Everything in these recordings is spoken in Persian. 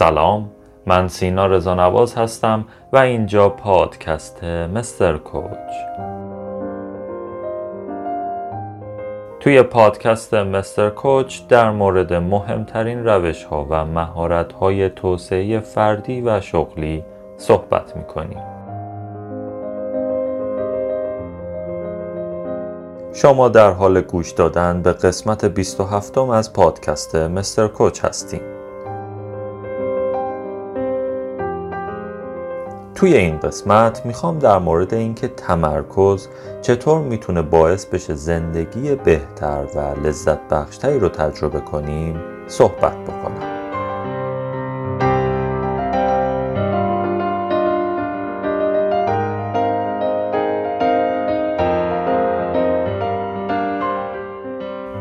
سلام من سینا رضانواز هستم و اینجا پادکست مستر کوچ توی پادکست مستر کوچ در مورد مهمترین روش ها و مهارت های توسعه فردی و شغلی صحبت می کنیم. شما در حال گوش دادن به قسمت 27 از پادکست مستر کوچ هستیم. توی این قسمت می‌خوام در مورد اینکه تمرکز چطور می‌تونه باعث بشه زندگی بهتر و لذت بخشتری رو تجربه کنیم صحبت بکنم.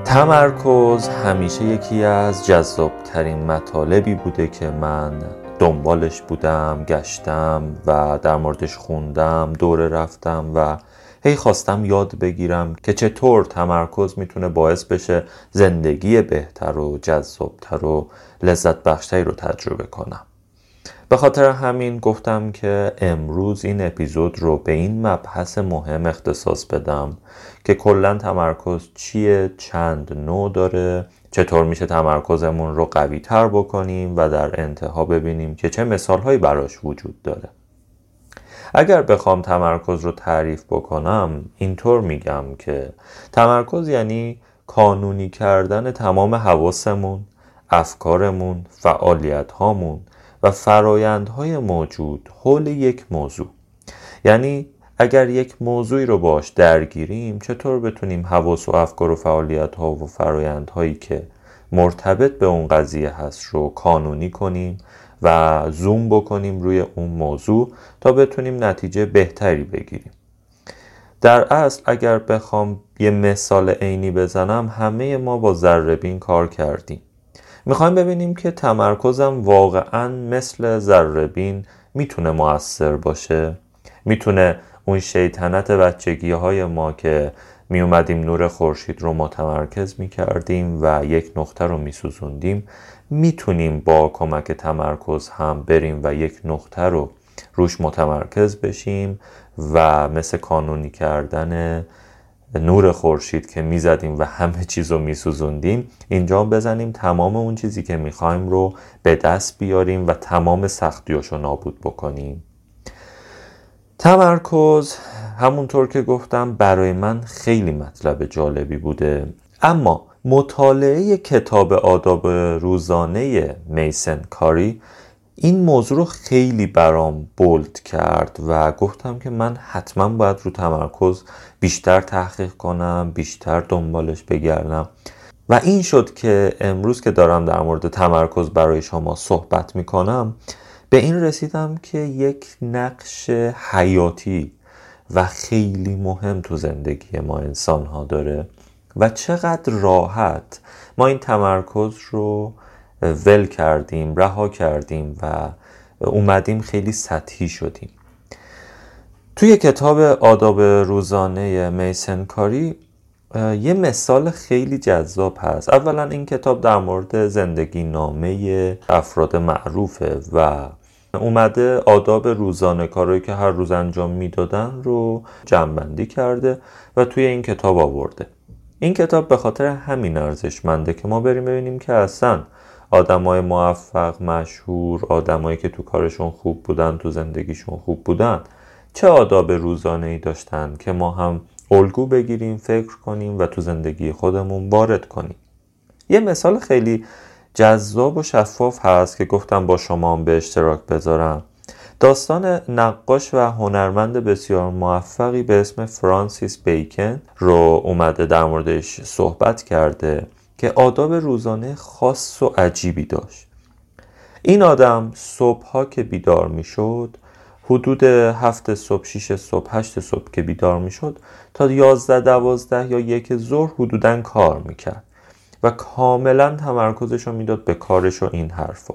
تمرکز همیشه یکی از جذابترین مطالبی بوده که من دنبالش بودم گشتم و در موردش خوندم دوره رفتم و هی خواستم یاد بگیرم که چطور تمرکز می‌تونه باعث بشه زندگی بهتر و جذابتر و لذت بخشتری رو تجربه کنم. به خاطر همین گفتم که امروز این اپیزود رو به این مبحث مهم اختصاص بدم که کلا تمرکز چیه چند نوع داره چطور میشه تمرکزمون رو قوی تر بکنیم و در انتها ببینیم که چه مثال هایی براش وجود داره. اگر بخوام تمرکز رو تعریف بکنم اینطور میگم که تمرکز یعنی کانونی کردن تمام حواسمون افکارمون فعالیت هامون و فرایندهای موجود حول یک موضوع. یعنی اگر یک موضوعی رو باش درگیریم چطور بتونیم حواس و افکار و فعالیت ها و فرایند هایی که مرتبط به اون قضیه هست رو کانونی کنیم و زوم بکنیم روی اون موضوع تا بتونیم نتیجه بهتری بگیریم. در اصل اگر بخوام یه مثال عینی بزنم همه ما با ذره کار کردیم. می‌خوایم ببینیم که تمرکزم واقعا مثل ذره می‌تونه موثر باشه می‌تونه اون شیطنت بچگی های ما که می اومدیم نور خورشید رو متمرکز می کردیم و یک نقطه رو می سوزوندیم می‌تونیم با کمک تمرکز هم بریم و یک نقطه رو روش متمرکز بشیم و مثل کانونی کردن نور خورشید که می‌زدیم و همه چیز رو میسوزوندیم اینجا بزنیم تمام اون چیزی که می‌خوایم رو به دست بیاریم و تمام سختیاش رو نابود بکنیم. تمرکز همونطور که گفتم برای من خیلی مطلب جالبی بوده. اما مطالعه کتاب آداب روزانه میسن کاری این موضوع رو خیلی برام بولد کرد و گفتم که من حتما باید رو تمرکز بیشتر تحقیق کنم بیشتر دنبالش بگردم. و این شد که امروز که دارم در مورد تمرکز برای شما صحبت می‌کنم به این رسیدم که یک نقش حیاتی و خیلی مهم تو زندگی ما انسان ها داره و چقدر راحت ما این تمرکز رو ول کردیم رها کردیم و اومدیم خیلی سطحی شدیم. توی کتاب آداب روزانه میسن کاری یه مثال خیلی جذاب هست. اولا این کتاب در مورد زندگی نامه افراد معروفه و اومده آداب روزانه کارایی که هر روز انجام می‌دادن رو جمعبندی کرده و توی این کتاب آورده. این کتاب به خاطر همین ارزشمنده که ما بریم ببینیم که اصلا آدمای موفق مشهور آدمایی که تو کارشون خوب بودن تو زندگیشون خوب بودن چه آداب روزانه ای داشتن که ما هم الگو بگیریم فکر کنیم و تو زندگی خودمون وارد کنیم. یه مثال خیلی جذاب و شفاف هست که گفتم با شما به اشتراک بذارم. داستان نقاش و هنرمند بسیار موفقی به اسم فرانسیس بیکن رو اومده در موردش صحبت کرده که آداب روزانه خاص و عجیبی داشت. این آدم صبح که بیدار می شد حدود هفت صبح شیش صبح هشت صبح که بیدار می شد تا یازده دوازده یا یک ظهر حدودا کار می‌کرد. و کاملا تمرکزش رو می‌داد به کارش و این حرفا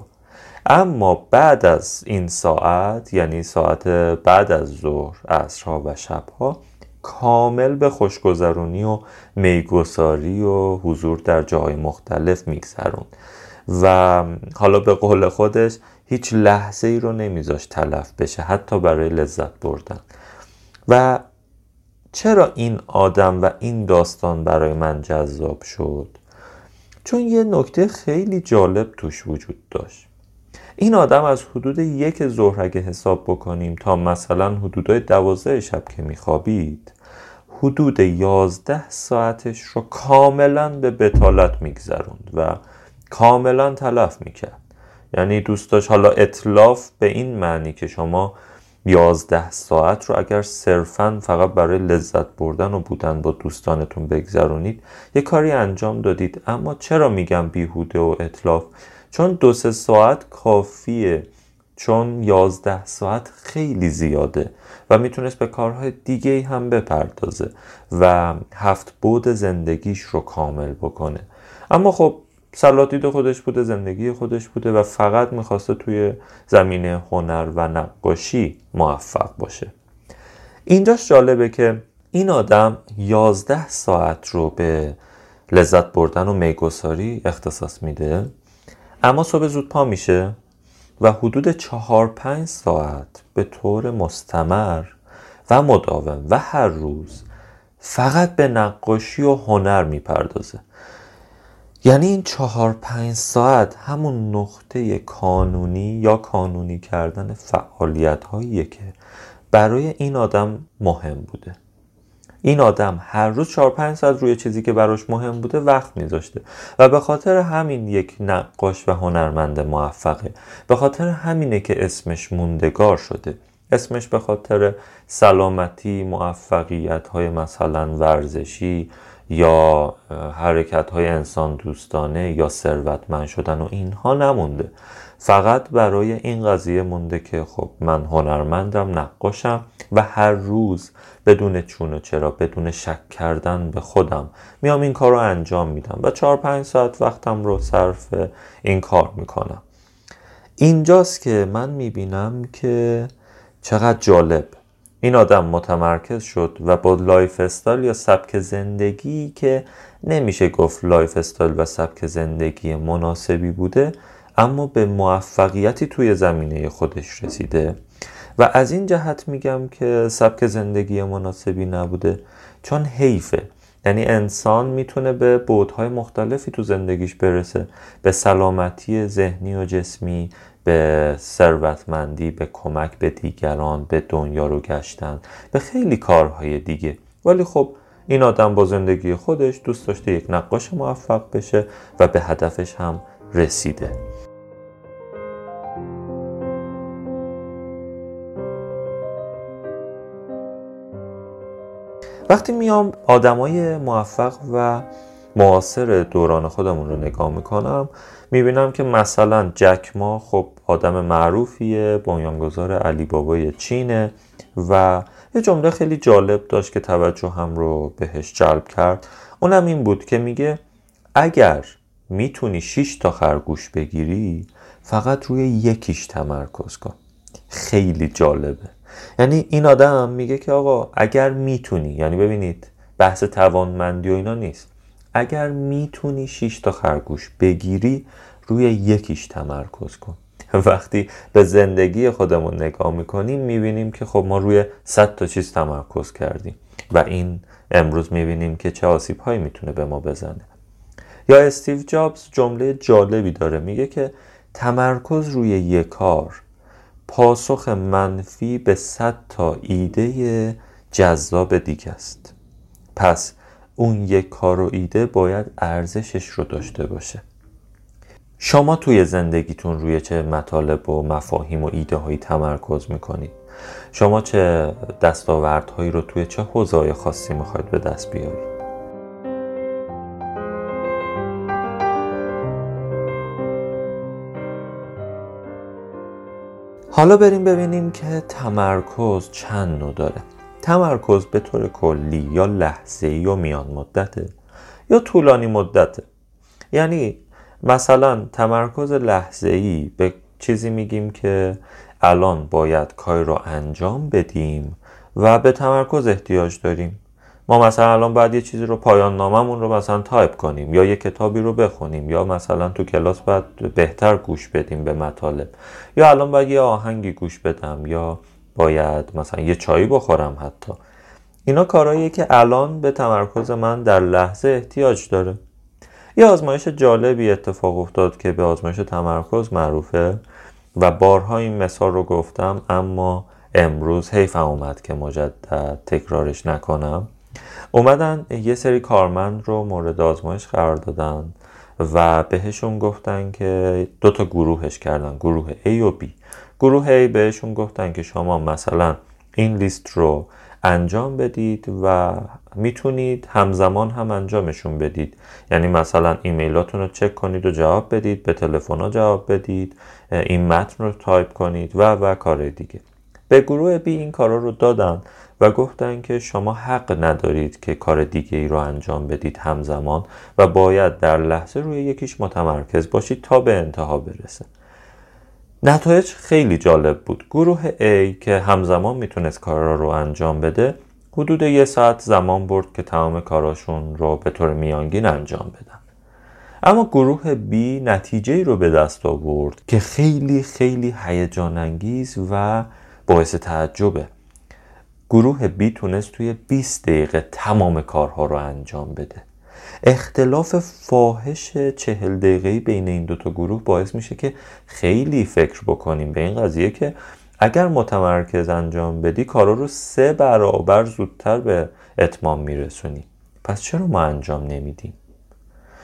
اما بعد از این ساعت یعنی ساعت بعد از ظهر عصرها و شبها کامل به خوشگذرونی و میگساری و حضور در جای مختلف میگذرون و حالا به قول خودش هیچ لحظه ای رو نمیذاش تلف بشه حتی برای لذت بردن. و چرا این آدم و این داستان برای من جذاب شد؟ چون یه نکته خیلی جالب توش وجود داشت. این آدم از حدود یک ظهر اگه حساب بکنیم تا مثلا حدودای دوازده شب که میخوابید حدود یازده ساعتش رو کاملا به بتالت میگذروند و کاملا تلف می‌کرد. یعنی دوست حالا اطلاف به این معنی که شما یازده ساعت رو اگر صرفا فقط برای لذت بردن و بودن با دوستانتون بگذرونید یه کاری انجام دادید. اما چرا میگم بیهوده و اطلاف؟ چون دو سه ساعت کافیه. چون یازده ساعت خیلی زیاده و می‌تونست به کارهای دیگه هم بپردازه و هفت بود زندگیش رو کامل بکنه. اما خب سلاتید خودش بوده زندگی خودش بوده و فقط می‌خواسته توی زمینه هنر و نقاشی موفق باشه. اینجاش جالبه که این آدم یازده ساعت رو به لذت بردن و میگساری اختصاص میده اما صبح زود پا میشه و حدود چهار پنج ساعت به طور مستمر و مداوم و هر روز فقط به نقاشی و هنر می‌پردازه. یعنی این چهار پنج ساعت همون نقطه کانونی یا کانونی کردن فعالیت هاییه که برای این آدم مهم بوده. این آدم هر روز 4 5 ساعت روی چیزی که براش مهم بوده وقت میذاشته و به خاطر همین یک نقاش و هنرمند موفقه. به خاطر همینه که اسمش موندگار شده. اسمش به خاطر سلامتی موفقیت های مثلا ورزشی یا حرکت های انسان دوستانه یا ثروتمند شدن و اینها نمونده. فقط برای این قضیه مونده که خب من هنرمندم نقاشم و هر روز بدون چون و چرا بدون شک کردن به خودم میام این کار رو انجام میدم و چهار پنج ساعت وقتم رو صرف این کار می‌کنم. اینجاست که من می‌بینم که چقدر جالب. این آدم متمرکز شد و با lifestyle یا سبک زندگی که نمیشه گفت lifestyle و سبک زندگی مناسبی بوده اما به موفقیتی توی زمینه خودش رسیده. و از این جهت میگم که سبک زندگی مناسبی نبوده چون حیفه. یعنی انسان می‌تونه به بعدهای مختلفی تو زندگیش برسه به سلامتی ذهنی و جسمی به ثروتمندی به کمک به دیگران به دنیا رو گشتن به خیلی کارهای دیگه. ولی خب این آدم با زندگی خودش دوست داشته یک نقاش موفق بشه و به هدفش هم رسیده. وقتی میام آدمای موفق و معاصر دوران خودمون رو نگاه می‌کنم می‌بینم که مثلا جک ما خب آدم معروفیه بنیانگذار علی بابای چینه و یه جمله خیلی جالب داشت که توجه هم رو بهش جلب کرد. اونم این بود که میگه اگر می‌تونی 6 تا خرگوش بگیری فقط روی یکیش تمرکز کن. خیلی جالبه. یعنی این آدم میگه که آقا اگر می‌تونی یعنی ببینید بحث توانمندی و اینا نیست. اگر می‌تونی 6 تا خرگوش بگیری روی یکیش تمرکز کن. وقتی به زندگی خودمون نگاه می‌کنیم می‌بینیم که خب ما روی 100 تا چیز تمرکز کردیم و این امروز می‌بینیم که چه آسیب هایی می‌تونه به ما بزنه. یا استیو جابز جمله جالبی داره میگه که تمرکز روی یک کار پاسخ منفی به 100 تا ایده جذاب دیگه است. پس اون یک کار و ایده باید ارزشش رو داشته باشه. شما توی زندگیتون روی چه مطالب و مفاهیم و ایده هایی تمرکز می‌کنید؟ شما چه دستاوردهایی رو توی چه حوزه‌های خاصی می‌خواید به دست بیارید؟ حالا بریم ببینیم که تمرکز چند نوع داره. تمرکز به طور کلی یا لحظه ایه یا میان مدته یا طولانی مدته. یعنی مثلا تمرکز لحظه ای به چیزی میگیم که الان باید کاری رو انجام بدیم و به تمرکز احتیاج داریم. ما مثلا الان باید یه چیزی رو پایان ناممون رو مثلا تایپ کنیم یا یه کتابی رو بخونیم یا مثلا تو کلاس باید بهتر گوش بدیم به مطالب یا الان باید یه آهنگی گوش بدم یا باید مثلا یه چایی بخورم حتی. اینا کارهاییه که الان به تمرکز من در لحظه احتیاج داره. یه آزمایش جالبی اتفاق افتاد که به آزمایش تمرکز معروفه و بارها این مثال رو گفتم اما امروز حیفم اومد که مجدد تکرارش نکنم. اومدن یه سری کارمند رو مورد آزمایش قرار دادن و بهشون گفتن که دو تا گروهش کردن گروه A و B. گروه A بهشون گفتن که شما مثلا این لیست رو انجام بدید و می‌تونید همزمان هم انجامشون بدید. یعنی مثلا ایمیلاتون رو چک کنید و جواب بدید به تلفن جواب بدید این متن رو تایپ کنید و و کار دیگه. به گروه B این کارا رو دادن و گفتن که شما حق ندارید که کار دیگه ای رو انجام بدید همزمان و باید در لحظه روی یکیش متمرکز باشید تا به انتها برسه. نتایج خیلی جالب بود. گروه A که همزمان می‌تونست کارا رو انجام بده حدود یه ساعت زمان برد که تمام کاراشون رو به طور میانگین انجام بدن. اما گروه B نتیجه رو به دست آورد که خیلی خیلی هیجان انگیز و باعث تعجبه. گروه B تونست توی 20 دقیقه تمام کارها رو انجام بده. اختلاف فاحش چهل دقیقه بین این دوتا گروه باعث میشه که خیلی فکر بکنیم. به این قضیه که اگر متمرکز انجام بدی کارا رو سه برابر زودتر به اتمام میرسونی. پس چرا ما انجام نمیدیم؟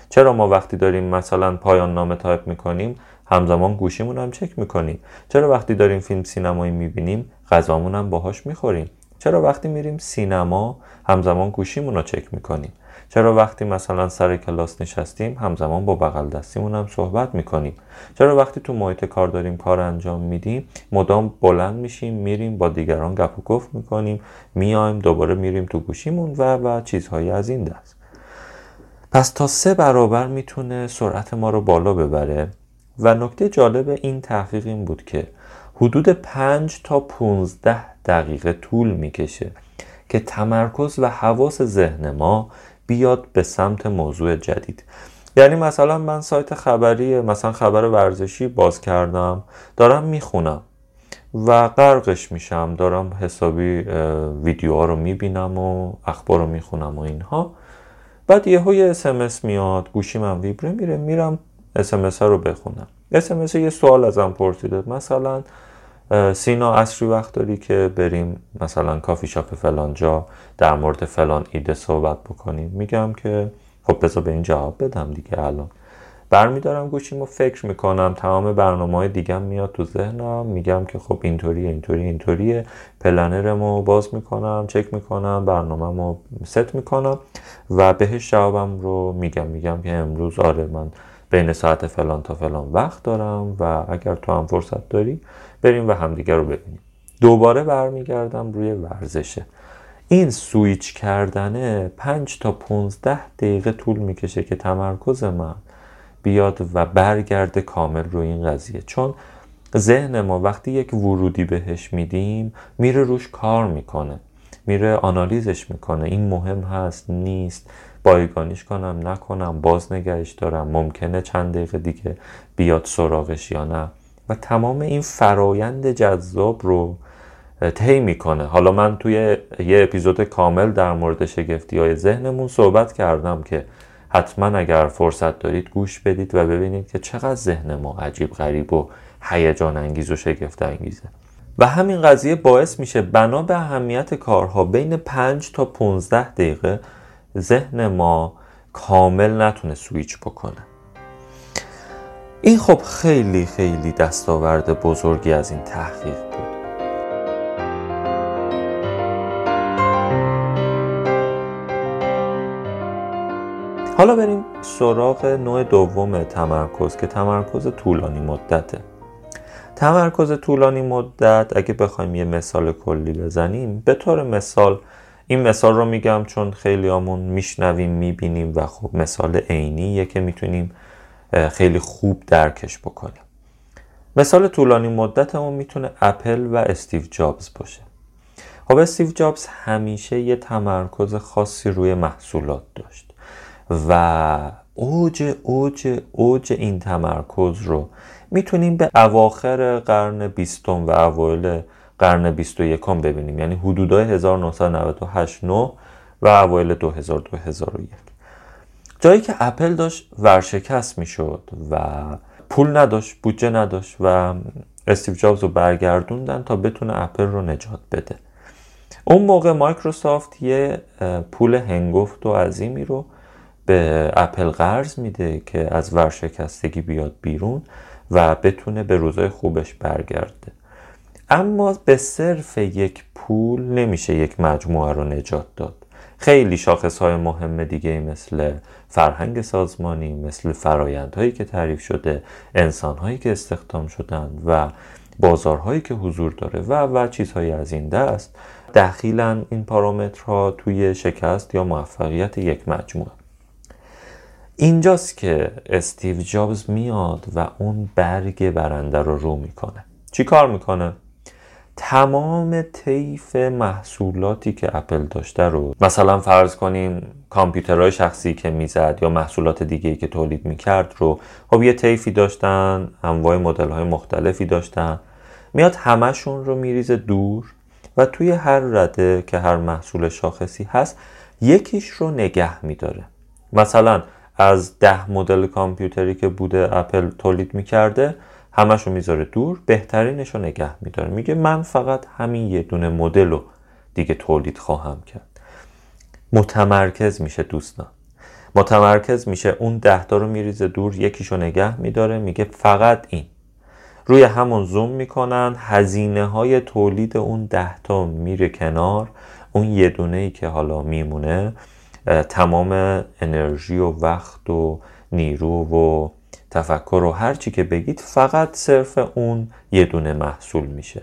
چرا ما وقتی داریم مثلا پایان نامه تایپ می‌کنیم همزمان گوشیمون هم چک می‌کنیم؟ چرا وقتی داریم فیلم سینمایی می‌بینیم غذامون هم باهاش می‌خوریم؟ چرا وقتی میریم سینما همزمان گوشیمون رو چک می‌کنیم؟ چرا وقتی مثلا سر کلاس نشستیم همزمان با بغل دستیمون هم صحبت می‌کنیم؟ چرا وقتی تو محیط کار داریم کار انجام میدیم مدام بلند میشیم میریم با دیگران گپ و گفت می‌کنیم میایم دوباره میریم تو گوشیمون و و چیزهایی از این دست. پس تا سه برابر می‌تونه سرعت ما رو بالا ببره و نکته جالب این تحقیق این بود که حدود 5 تا 15 دقیقه طول می‌کشه که تمرکز و حواس ذهن ما بیاد به سمت موضوع جدید. یعنی مثلا من سایت خبری مثلا خبر ورزشی باز کردم دارم می‌خونم و غرقش میشم دارم حسابی ویدیوها رو می‌بینم و اخبار رو می‌خونم و اینها. بعد یه اسمس میاد گوشی من ویبره میره میرم اسمس رو بخونم. اسمس یه سوال ازم پرسیده مثلا سینا عصری وقت داری که بریم مثلا کافی شاپ فلان جا در مورد فلان ایده صحبت بکنیم. میگم که خب بذار به این جواب بدم دیگه الان. برمیدارم گوشیمو فکر می‌کنم. تمام برنامه های دیگم میاد تو ذهنم. میگم که خب اینطوریه اینطوری اینطوریه. planner مو باز می‌کنم چک می‌کنم برنامهمو ست می‌کنم و بهش جوابم رو میگم. میگم که امروز آره من بین ساعت فلان تا فلان وقت دارم و اگر تو هم فرصت داری بریم و همدیگه رو ببینیم. دوباره برمیگردم روی ورزشه این سویچ کردنه 5 تا 15 دقیقه طول می‌کشه که تمرکز من بیاد و برگرده کامل روی این قضیه. چون ذهن ما وقتی یک ورودی بهش میدیم میره روش کار می‌کنه. میره آنالیزش می‌کنه. این مهم هست نیست. بایگانیش کنم نکنم. باز نگهش دارم. ممکنه چند دقیقه دیگه بیاد سراغش یا نه. و تمام این فرایند جذاب رو طی می‌کنه. حالا من توی یه اپیزود کامل در مورد شگفتی های ذهنمون صحبت کردم که حتما اگر فرصت دارید گوش بدید و ببینید که چقدر ذهن ما عجیب غریب و هیجان انگیز و شگفت انگیزه. و همین قضیه باعث میشه بنا به اهمیت کارها بین 5 تا 15 دقیقه ذهن ما کامل نتونه سویچ بکنه. این خب خیلی خیلی دستاورد بزرگی از این تحقیق بود. حالا بریم سراغ نوع دوم تمرکز که تمرکز طولانی مدته. تمرکز طولانی مدت اگه بخوایم یه مثال کلی بزنیم به طور مثال این مثال رو میگم چون خیلی آمون میشنویم می‌بینیم و خب مثال عینیه که می‌تونیم خیلی خوب درکش بکنیم مثال طولانی مدتمون می‌تونه اپل و استیو جابز باشه. خب استیو جابز همیشه یه تمرکز خاصی روی محصولات داشت و اوج اوج اوج این تمرکز رو می‌تونیم به اواخر قرن بیستم و اوایل قرن 21 ببینیم. یعنی حدودای 1998 9 و اوایل 2000 2001 جایی که اپل داشت ورشکست می‌شد و پول نداشت بودجه نداشت و استیو جابز رو برگردوندن تا بتونه اپل رو نجات بده. اون موقع مایکروسافت یه پول هنگفت و عظیمی رو به اپل قرض میده که از ورشکستگی بیاد بیرون و بتونه به روزای خوبش برگرده. اما به صرف یک پول نمیشه یک مجموعه رو نجات داد. خیلی شاخص های مهم دیگه مثل فرهنگ سازمانی مثل فرایندهایی که تعریف شده انسانهایی که استخدام شدن و بازارهایی که حضور داره و و چیزهایی از این دست. دخیلا این پارامترها توی شکست یا موفقیت یک مجموعه. اینجاست که استیو جابز میاد و اون برگ برنده رو رو می‌کنه. چی کار می‌کنه؟ تمام طیف محصولاتی که اپل داشته رو مثلا فرض کنیم کامپیوترهای شخصی که می‌زد یا محصولات دیگه که تولید می‌کرد رو خب یه طیفی داشتن انواع مدل های مختلفی داشتن. میاد همشون رو میریزه دور و توی هر رده که هر محصول شاخصی هست یکیش رو نگه میداره. مثلا از ده مدل کامپیوتری که بوده اپل تولید می‌کرده همش رو می‌ذاره دور بهترینش رو نگه میداره. میگه من فقط همین یه دونه مدل رو دیگه تولید خواهم کرد. متمرکز میشه دوستان. متمرکز میشه. اون ده تا رو میریزه دور یکیشو نگه میداره. میگه فقط این. روی همون زوم می‌کنن هزینه های تولید اون ده تا میره کنار. اون یه دونه ای که حالا میمونه تمام انرژی و وقت و نیرو و تفکر و هر چی که بگید فقط صرف اون یه دونه محصول میشه.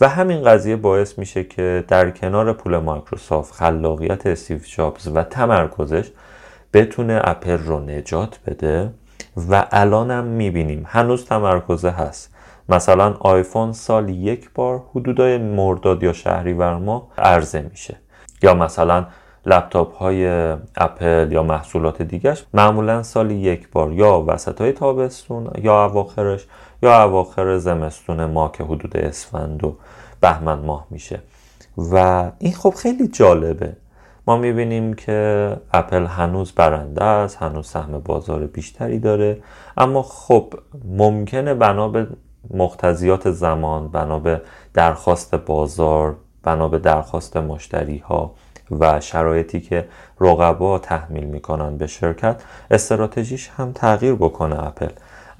و همین قضیه باعث میشه که در کنار پول مایکروسافت خلاقیت استیو جابز و تمرکزش بتونه اپل رو نجات بده و الانم می‌بینیم هنوز تمرکزه هست. مثلا آیفون سال یک بار حدودای مرداد یا شهریور ما عرضه میشه. یا مثلا لپتاپ های اپل یا محصولات دیگرش معمولا سالی یک بار یا وسط های تابستون یا اواخرش یا اواخر زمستون ما که حدود اسفند و بهمن ماه میشه. و این خب خیلی جالبه. ما می‌بینیم که اپل هنوز برنده است هنوز سهم بازار بیشتری داره. اما خب ممکنه بنا به مقتضیات زمان بنا به درخواست بازار بنا به درخواست مشتری ها و شرایطی که رقبا تحمیل می‌کنن به شرکت استراتژیش هم تغییر بکنه اپل.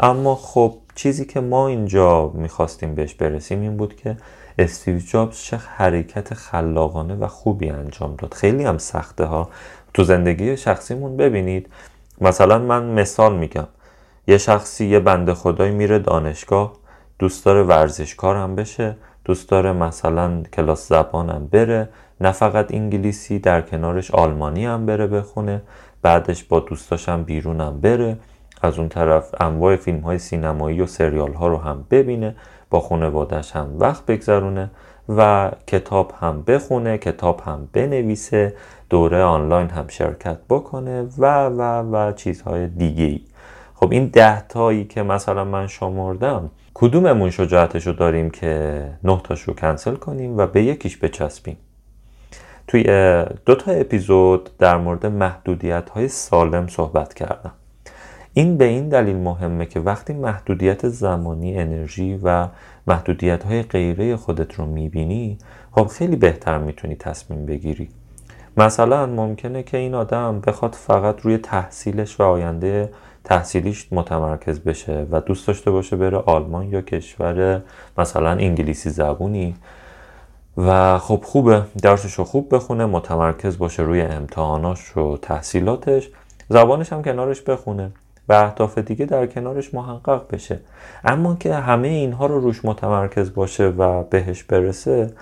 اما خب چیزی که ما اینجا می‌خواستیم بهش برسیم این بود که استیو جابز چه حرکت خلاقانه و خوبی انجام داد. خیلی هم سخته ها. تو زندگی شخصیمون ببینید مثلا من مثال میگم. یه شخصی یه بنده خدایی میره دانشگاه دوست داره ورزشکار هم بشه دوست داره مثلا کلاس زبانم بره نه فقط انگلیسی در کنارش آلمانی هم بره بخونه بعدش با دوستاشم بیرونم بره از اون طرف انواع فیلم های سینمایی و سریال ها رو هم ببینه با خانوادش هم وقت بگذرونه و کتاب هم بخونه کتاب هم بنویسه دوره آنلاین هم شرکت بکنه و و و چیزهای دیگه ای خب این ده تایی که مثلا من شمردم کدوممون شجاعتش رو داریم که نه تاش رو کنسل کنیم و به یکیش بچسبیم؟ توی دو تا اپیزود در مورد محدودیت های سالم صحبت کردم. این به این دلیل مهمه که وقتی محدودیت زمانی انرژی و محدودیت های غیره خودت رو می‌بینی خب خیلی بهتر می‌تونی تصمیم بگیری. مثلا ممکنه که این آدم بخواد فقط روی تحصیلش و آینده تحصیلیش متمرکز بشه و دوست داشته باشه بره آلمان یا کشور مثلا انگلیسی زبونی. و خب خوبه درسش رو خوب بخونه متمرکز باشه روی امتحاناش و تحصیلاتش زبانش هم کنارش بخونه و اهداف دیگه در کنارش محقق بشه. اما که همه اینها رو روش متمرکز باشه و بهش برسه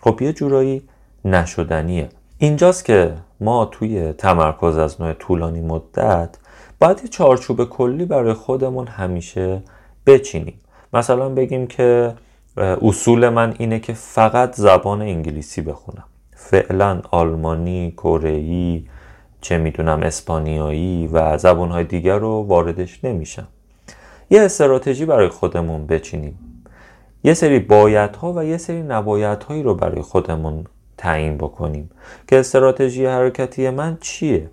خب یه جورایی نشدنیه. اینجاست که ما توی تمرکز از نوع طولانی مدت باید یه چارچوب کلی برای خودمون همیشه بچینیم. مثلا بگیم که اصول من اینه که فقط زبان انگلیسی بخونم. فعلا آلمانی، کره چه می‌دونم اسپانیایی و زبانهای دیگر رو واردش نمیشم. یه استراتژی برای خودمون بچینیم. یه سری بایدها و یه سری نبایدهایی رو برای خودمون تعیین بکنیم که استراتژی حرکتی من چیه؟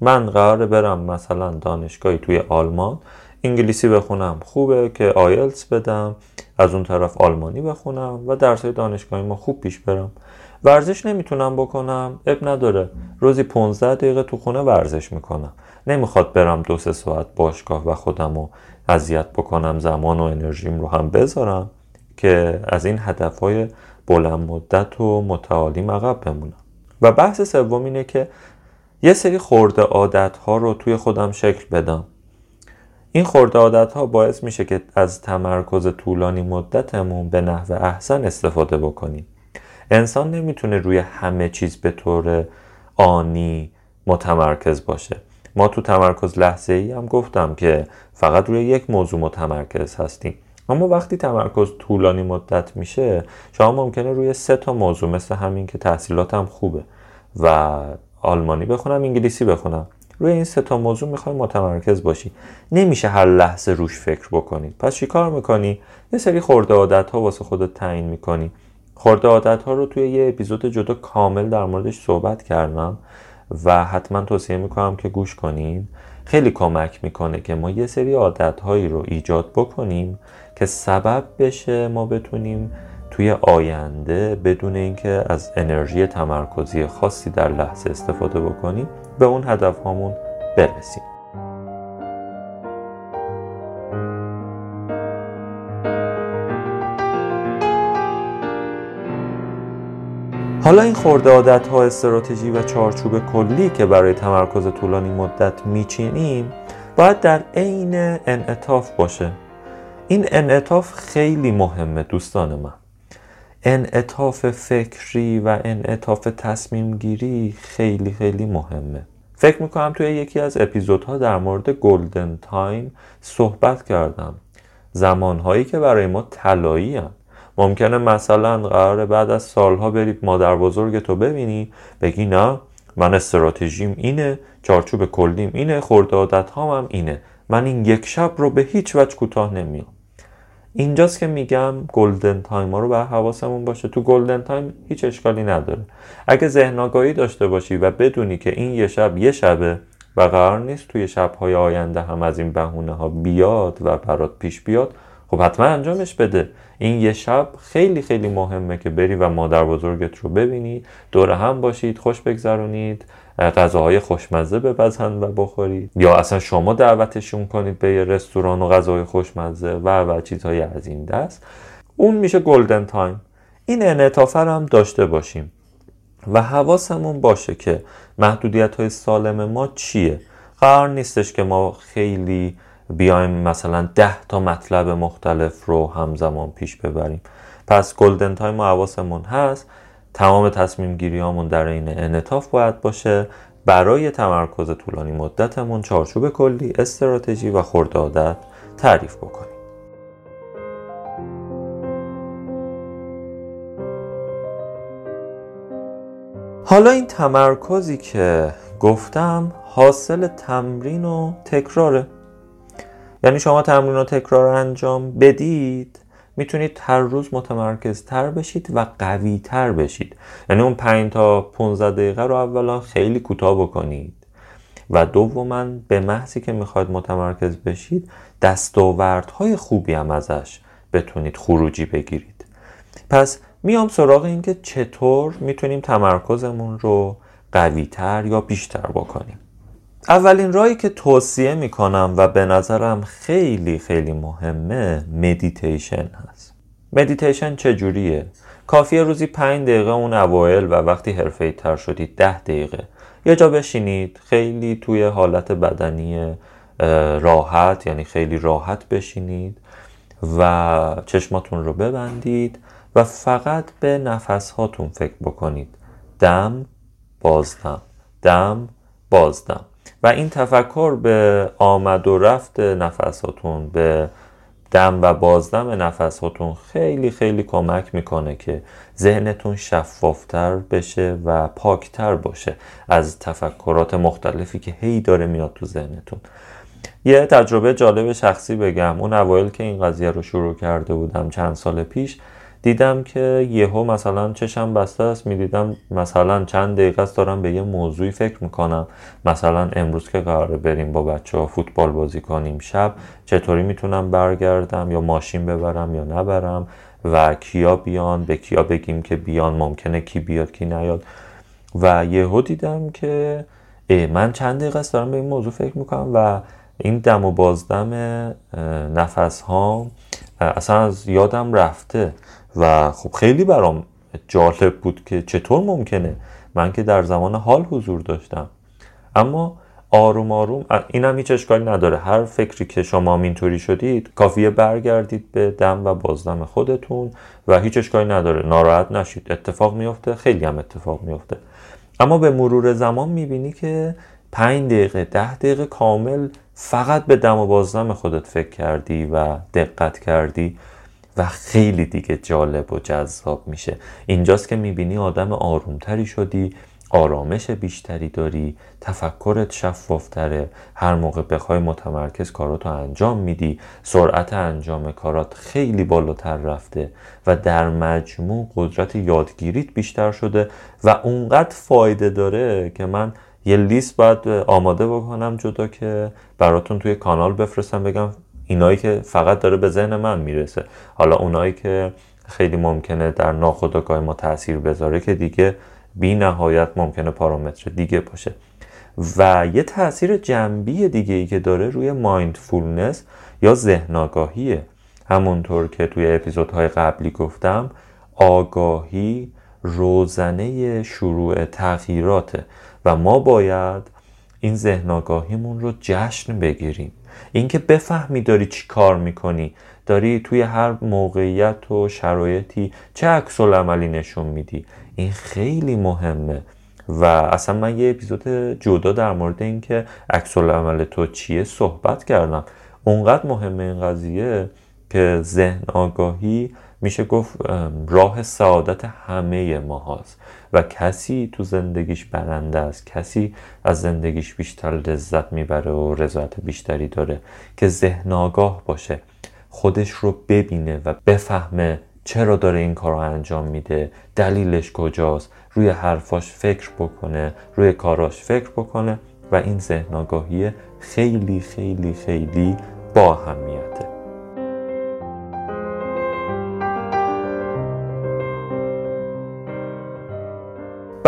من قراره برم مثلا دانشگاهی توی آلمان انگلیسی بخونم خوبه که آیلتس بدم از اون طرف آلمانی بخونم و درس دانشگاهی ما خوب پیش برم. ورزش نمی‌تونم بکنم اب نداره. روزی 15 دقیقه تو خونه ورزش می‌کنم. نمی‌خواد برم دو سه ساعت باشگاه و خودم رو اذیت بکنم زمان و انرژیم رو هم بذارم که از این هدفهای بلند مدت و متعالیم عقب بمونم. و بحث سوم اینه که یه سری خورده عادت ها رو توی خودم شکل بدم. این خورده عادت ها باعث میشه که از تمرکز طولانی مدتمون به نحو احسن استفاده بکنیم. انسان نمی‌تونه روی همه چیز به طور آنی متمرکز باشه. ما تو تمرکز لحظه ای هم گفتم که فقط روی یک موضوع متمرکز هستیم. اما وقتی تمرکز طولانی مدت میشه شما ممکنه روی سه تا موضوع مثل همین که تحصیلاتم خوبه و آلمانی بخونم انگلیسی بخونم. روی این سه تا موضوع می‌خوای متمرکز باشی. نمیشه هر لحظه روش فکر بکنی. پس چی کار می‌کنی؟ یه سری خورده عادت ها واسه خودت تعیین می‌کنی. خورده عادت ها رو توی یه اپیزود جدا کامل در موردش صحبت کردم و حتما توصیه می‌کنم که گوش کنین. خیلی کمک می‌کنه که ما یه سری عادت هایی رو ایجاد بکنیم که سبب بشه ما بتونیم توی آینده بدون اینکه از انرژی تمرکزی خاصی در لحظه استفاده بکنیم به اون هدف هامون برسیم. حالا این خرده عادت ها استراتژی و چارچوب کلی که برای تمرکز طولانی مدت میچینیم باید در عین انعطاف باشه. این انعطاف خیلی مهمه دوستان من. انعطاف فکری و انعطاف تصمیم گیری خیلی خیلی مهمه. فکر می‌کنم توی یکی از اپیزودها در مورد golden time صحبت کردم. زمانهایی که برای ما طلایی ان. ممکنه مثلا قراره بعد از سالها برید مادربزرگتو ببینی بگی نه من استراتژیم اینه چارچوب کلیم اینه خرده عادتم اینه. من این یک شب رو به هیچ وجه کوتاه نمیام. اینجاست که میگم golden time ها رو به حواسمون باشه. تو golden time هیچ اشکالی نداره. اگه ذهن داشته باشی و بدونی که این یه شب یه شبه و قرار نیست توی شبهای آینده هم از این بهونه ها بیاد و برات پیش بیاد خب حتما انجامش بده. این یه شب خیلی خیلی مهمه که بری و مادر بزرگت رو ببینی دور هم باشید خوش بگذرونید. غذاهای خوشمزه بپزند و بخورید یا اصلا شما دعوتشون کنید به یه رستوران و غذاهای خوشمزه و و چیزهای از این دست. اون میشه گلدن تایم این انعطافه هم داشته باشیم. و حواسمون باشه که محدودیت های سالم ما چیه. قرار نیستش که ما خیلی بیایم مثلا ده تا مطلب مختلف رو همزمان پیش ببریم. پس golden time و حواسمون هست. تمام تصمیم گیری در این انعطاف باید باشه. برای تمرکز طولانی مدتمون چارچوب کلی استراتژی و خرده عادت تعریف بکنیم. حالا این تمرکزی که گفتم حاصل تمرین و تکراره. یعنی شما تمرین و تکرار انجام بدید می‌تونید هر روز متمرکز تر بشید و قوی تر بشید. یعنی اون 5 تا 15 دقیقه رو اولا خیلی کوتاه بکنید. و دوما به محضی که می‌خواید متمرکز بشید دستاوردهای خوبی هم ازش بتونید خروجی بگیرید. پس میام سراغ اینکه چطور می‌تونیم تمرکزمون رو قویتر یا بیشتر بکنیم. اولین راهی که توصیه می‌کنم و به نظرم خیلی خیلی مهمه مدیتیشن هست. مدیتیشن چجوریه؟ کافیه روزی پنج دقیقه اون اوایل و وقتی حرفه ای تر شدید ده دقیقه. یه جا بشینید خیلی توی حالت بدنی راحت یعنی خیلی راحت بشینید و چشماتون رو ببندید و فقط به نفس هاتون فکر بکنید. دم بازدم. دم بازدم. و این تفکر به آمد و رفت نفساتون به دم و بازدم نفس هاتون خیلی خیلی کمک می‌کنه که ذهنتون شفافتر بشه و پاکتر باشه از تفکرات مختلفی که هی داره میاد تو ذهنتون. یه تجربه جالب شخصی بگم اون اوایل که این قضیه رو شروع کرده بودم چند سال پیش دیدم که یهو مثلا چشم بسته است می‌دیدم مثلا چند دقیقه است دارم به یه موضوعی فکر می‌کنم. مثلا امروز که قراره بریم با بچه ها فوتبال بازی کنیم شب چطوری می‌تونم برگردم یا ماشین ببرم یا نبرم و کیا بیان؟ به کیا بگیم که بیان؟ ممکنه کی بیاد کی نیاد؟ و یهو دیدم که من چند دقیقه است دارم به این موضوع فکر می‌کنم و این دم و بازدم نفس ها اصلا از یادم رفته. و خب خیلی برام جالب بود که چطور ممکنه من که در زمان حال حضور داشتم. اما آروم آروم اینم هیچ اشکالی نداره. هر فکری که شما اینطوری شدید کافیه برگردید به دم و بازدم خودتون و هیچ اشکالی نداره. ناراحت نشید. اتفاق میفته خیلی هم اتفاق میفته اما به مرور زمان می‌بینی که پنج دقیقه ده دقیقه کامل فقط به دم و بازدم خودت فکر کردی و دقت کردی. و خیلی دیگه جالب و جذاب میشه. اینجاست که می‌بینی آدم آرومتری شدی آرامش بیشتری داری تفکرت شفافتره هر موقع بخوای متمرکز کاراتو انجام میدی. سرعت انجام کارات خیلی بالاتر رفته و در مجموع قدرت یادگیریت بیشتر شده و اونقدر فایده داره که من یه لیست باید آماده بکنم جدا که براتون توی کانال بفرستم بگم اینایی که فقط داره به ذهن من می‌رسه. حالا اونایی که خیلی ممکنه در ناخودآگاه ما تاثیر بذاره که دیگه بی نهایت ممکنه پارامتر دیگه باشه. و یه تاثیر جنبی دیگه ای که داره روی مایندفولنس یا ذهن آگاهیه همونطور که توی اپیزودهای قبلی گفتم آگاهی روزنه شروع تغییراته و ما باید این ذهن آگاهیمون رو جشن بگیریم. اینکه بفهمی داری چی کار می‌کنی داری توی هر موقعیت و شرایطی چه عکس عملی نشون میدی. این خیلی مهمه. و اصلا من یه اپیزود جدا در مورد اینکه عکس عمل تو چیه صحبت کردم. اونقدر مهمه این قضیه که ذهن آگاهی میشه گفت راه سعادت همه ما هاست و کسی تو زندگیش برنده است. کسی از زندگیش بیشتر لذت می‌بره و رضایت بیشتری داره که ذهن آگاه باشه خودش رو ببینه و بفهمه چرا داره این کار رو انجام میده دلیلش کجاست روی حرفاش فکر بکنه روی کاراش فکر بکنه و این ذهن آگاهی خیلی خیلی خیلی با اهمیته.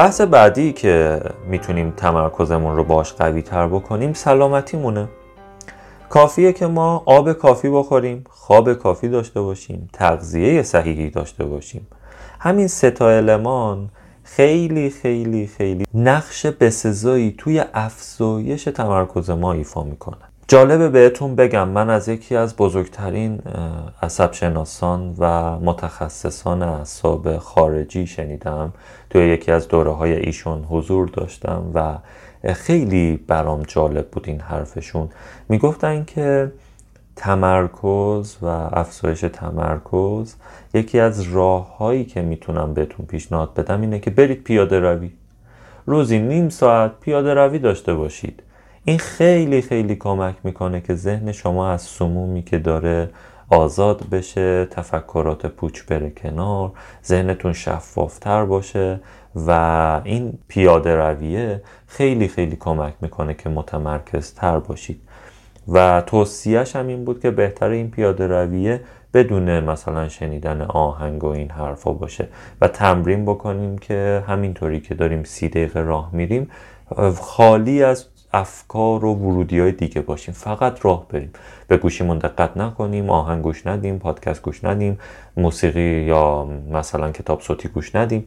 بحث بعدی که می‌تونیم تمرکزمون رو باش قوی تر بکنیم سلامتیمونه. کافیه که ما آب کافی بخوریم خواب کافی داشته باشیم تغذیه صحیحی داشته باشیم. همین سه تا المان خیلی خیلی خیلی نقش بسزایی توی افزایش تمرکز ما ایفا می‌کنن. جالبه بهتون بگم من از یکی از بزرگترین عصب شناسان و متخصصان اعصاب خارجی شنیدم. توی یکی از دوره های ایشون حضور داشتم و خیلی برام جالب بود این حرفشون. می‌گفتن که تمرکز و افزایش تمرکز یکی از راههایی که می‌تونم بهتون پیشنهاد بدم اینه که برید پیاده روی. روزی نیم ساعت پیاده روی داشته باشید. این خیلی خیلی کمک می‌کنه که ذهن شما از سمومی که داره آزاد بشه تفکرات پوچ بره کنار ذهنتون شفافتر باشه و این پیاده رویه خیلی خیلی کمک می‌کنه که متمرکز تر باشید. و توصیهش هم این بود که بهتر این پیاده رویه بدون مثلا شنیدن آهنگ و این حرفا باشه و تمرین بکنیم که همینطوری که داریم سی دقیقه راه میریم خالی از افکار و ورودی های دیگه باشیم. فقط راه بریم. به گوشیمون دقت نکنیم آهنگ گوش ندیم پادکست گوش ندیم موسیقی یا مثلا کتاب صوتی گوش ندیم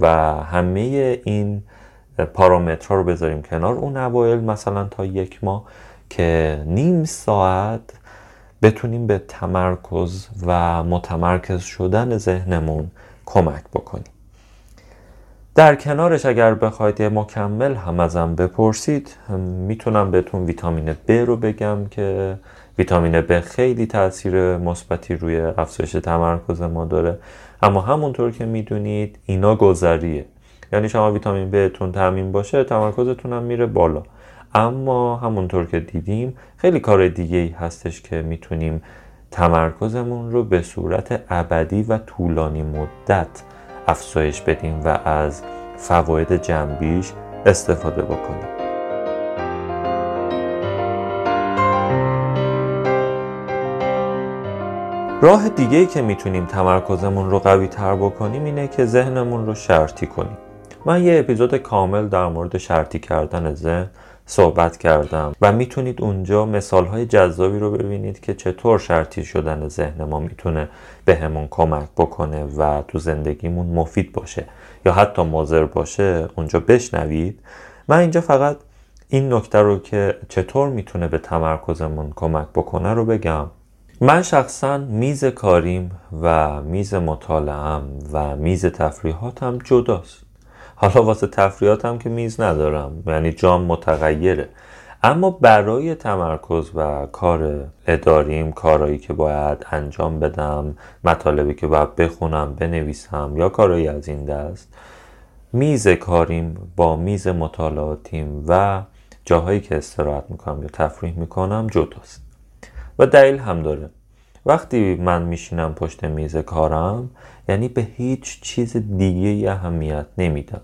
و همه این پارامترها رو بذاریم کنار. اون اوایل مثلا تا یک ماه که نیم ساعت بتونیم به تمرکز و متمرکز شدن ذهنمون کمک بکنیم. در کنارش اگر بخواید مکمل هم ازم بپرسید می‌تونم بهتون ویتامین B رو بگم که ویتامین B خیلی تاثیر مثبتی روی افزایش تمرکز ما داره. اما همونطور که می‌دونید اینا گذریه. یعنی شما ویتامین بهتون تامین باشه تمرکزتون هم میره بالا. اما همونطور که دیدیم خیلی کار دیگه ای هستش که می‌تونیم تمرکزمون رو به صورت ابدی و طولانی مدت افزایش بدیم و از فواید جنبیش استفاده بکنیم. راه دیگه ای که می‌تونیم تمرکزمون رو قوی تر بکنیم اینه که ذهنمون رو شرطی کنیم. من یه اپیزود کامل در مورد شرطی کردن ذهن صحبت کردم. و می‌تونید اونجا مثال های جذابی رو ببینید که چطور شرطی شدن ذهن ما می‌تونه به همون کمک بکنه و تو زندگیمون مفید باشه. یا حتی مضر باشه اونجا بشنوید. من اینجا فقط این نکته رو که چطور می‌تونه به تمرکزمون کمک بکنه رو بگم. من شخصا میز کاریم و میز مطالعم و میز تفریحاتم جداست. حالا واسه تفریحاتم که میز ندارم. یعنی جام متغیره. اما برای تمرکز و کار اداریم کارهایی که باید انجام بدم مطالبی که باید بخونم بنویسم یا کارهایی از این دست میز کاریم با میز مطالعاتیم و جاهایی که استراحت می‌کنم یا تفریح می‌کنم جداست. و دلیل هم داره. وقتی من میشینم پشت میز کارم یعنی به هیچ چیز دیگه اهمیت نمیدم.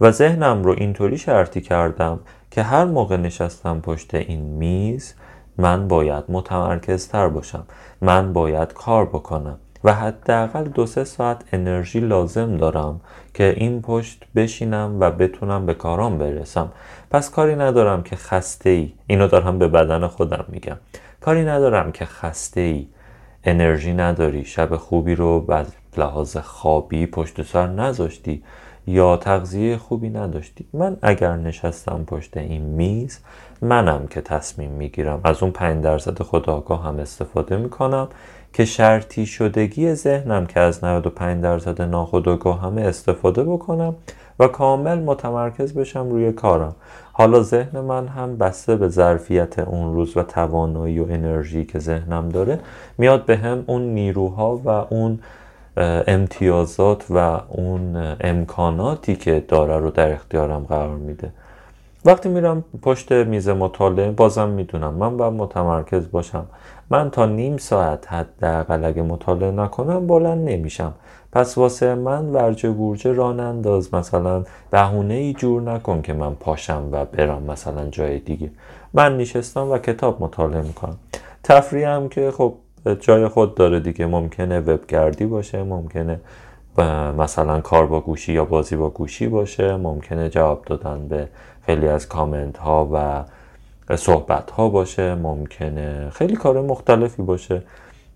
و ذهنم رو اینطوری شرطی کردم که هر موقع نشستم پشت این میز من باید متمرکزتر باشم. من باید کار بکنم. و حداقل دو سه ساعت انرژی لازم دارم که این پشت بشینم و بتونم به کارام برسم. پس کاری ندارم که خسته ای اینو دارم به بدن خودم میگم. کاری ندارم که خسته ای انرژی نداری شب خوبی رو به لحاظ خوابی پشت سر نذاشتی یا تغذیه خوبی نداشتی. من اگر نشستم پشت این میز منم که تصمیم می‌گیرم. از اون 5 درصد خداگاه هم استفاده می‌کنم که شرطی شدگی ذهنم که از 95 درصد ناخداگاه همه استفاده بکنم. و کامل متمرکز بشم روی کارم. حالا ذهن من هم بسته به ظرفیت اون روز و توانایی و انرژی که ذهنم داره میاد به هم اون نیروها و اون امتیازات و اون امکاناتی که داره رو در اختیارم قرار میده. وقتی میرم پشت میز مطالعه بازم می‌دونم من باید متمرکز باشم. من تا نیم ساعت حداقل اگه مطالعه نکنم بلند نمیشم. پس واسه من ورجه گورجه ران انداز مثلا بهونه ای جور نکن که من پاشم و برم مثلا جای دیگه. من نشستم و کتاب مطالعه می‌کنم. تفریح که خب جای خود داره دیگه ممکنه وبگردی باشه ممکنه مثلا کار با گوشی یا بازی با گوشی باشه ممکنه جواب دادن به خیلی از کامنت ها و صحبت ها باشه ممکنه خیلی کار مختلفی باشه.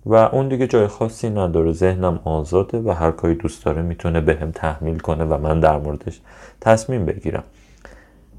و اون دیگه جای خاصی نداره. ذهنم آزاده و هر کاری دوست داره می‌تونه به هم تحمیل کنه و من در موردش تصمیم بگیرم.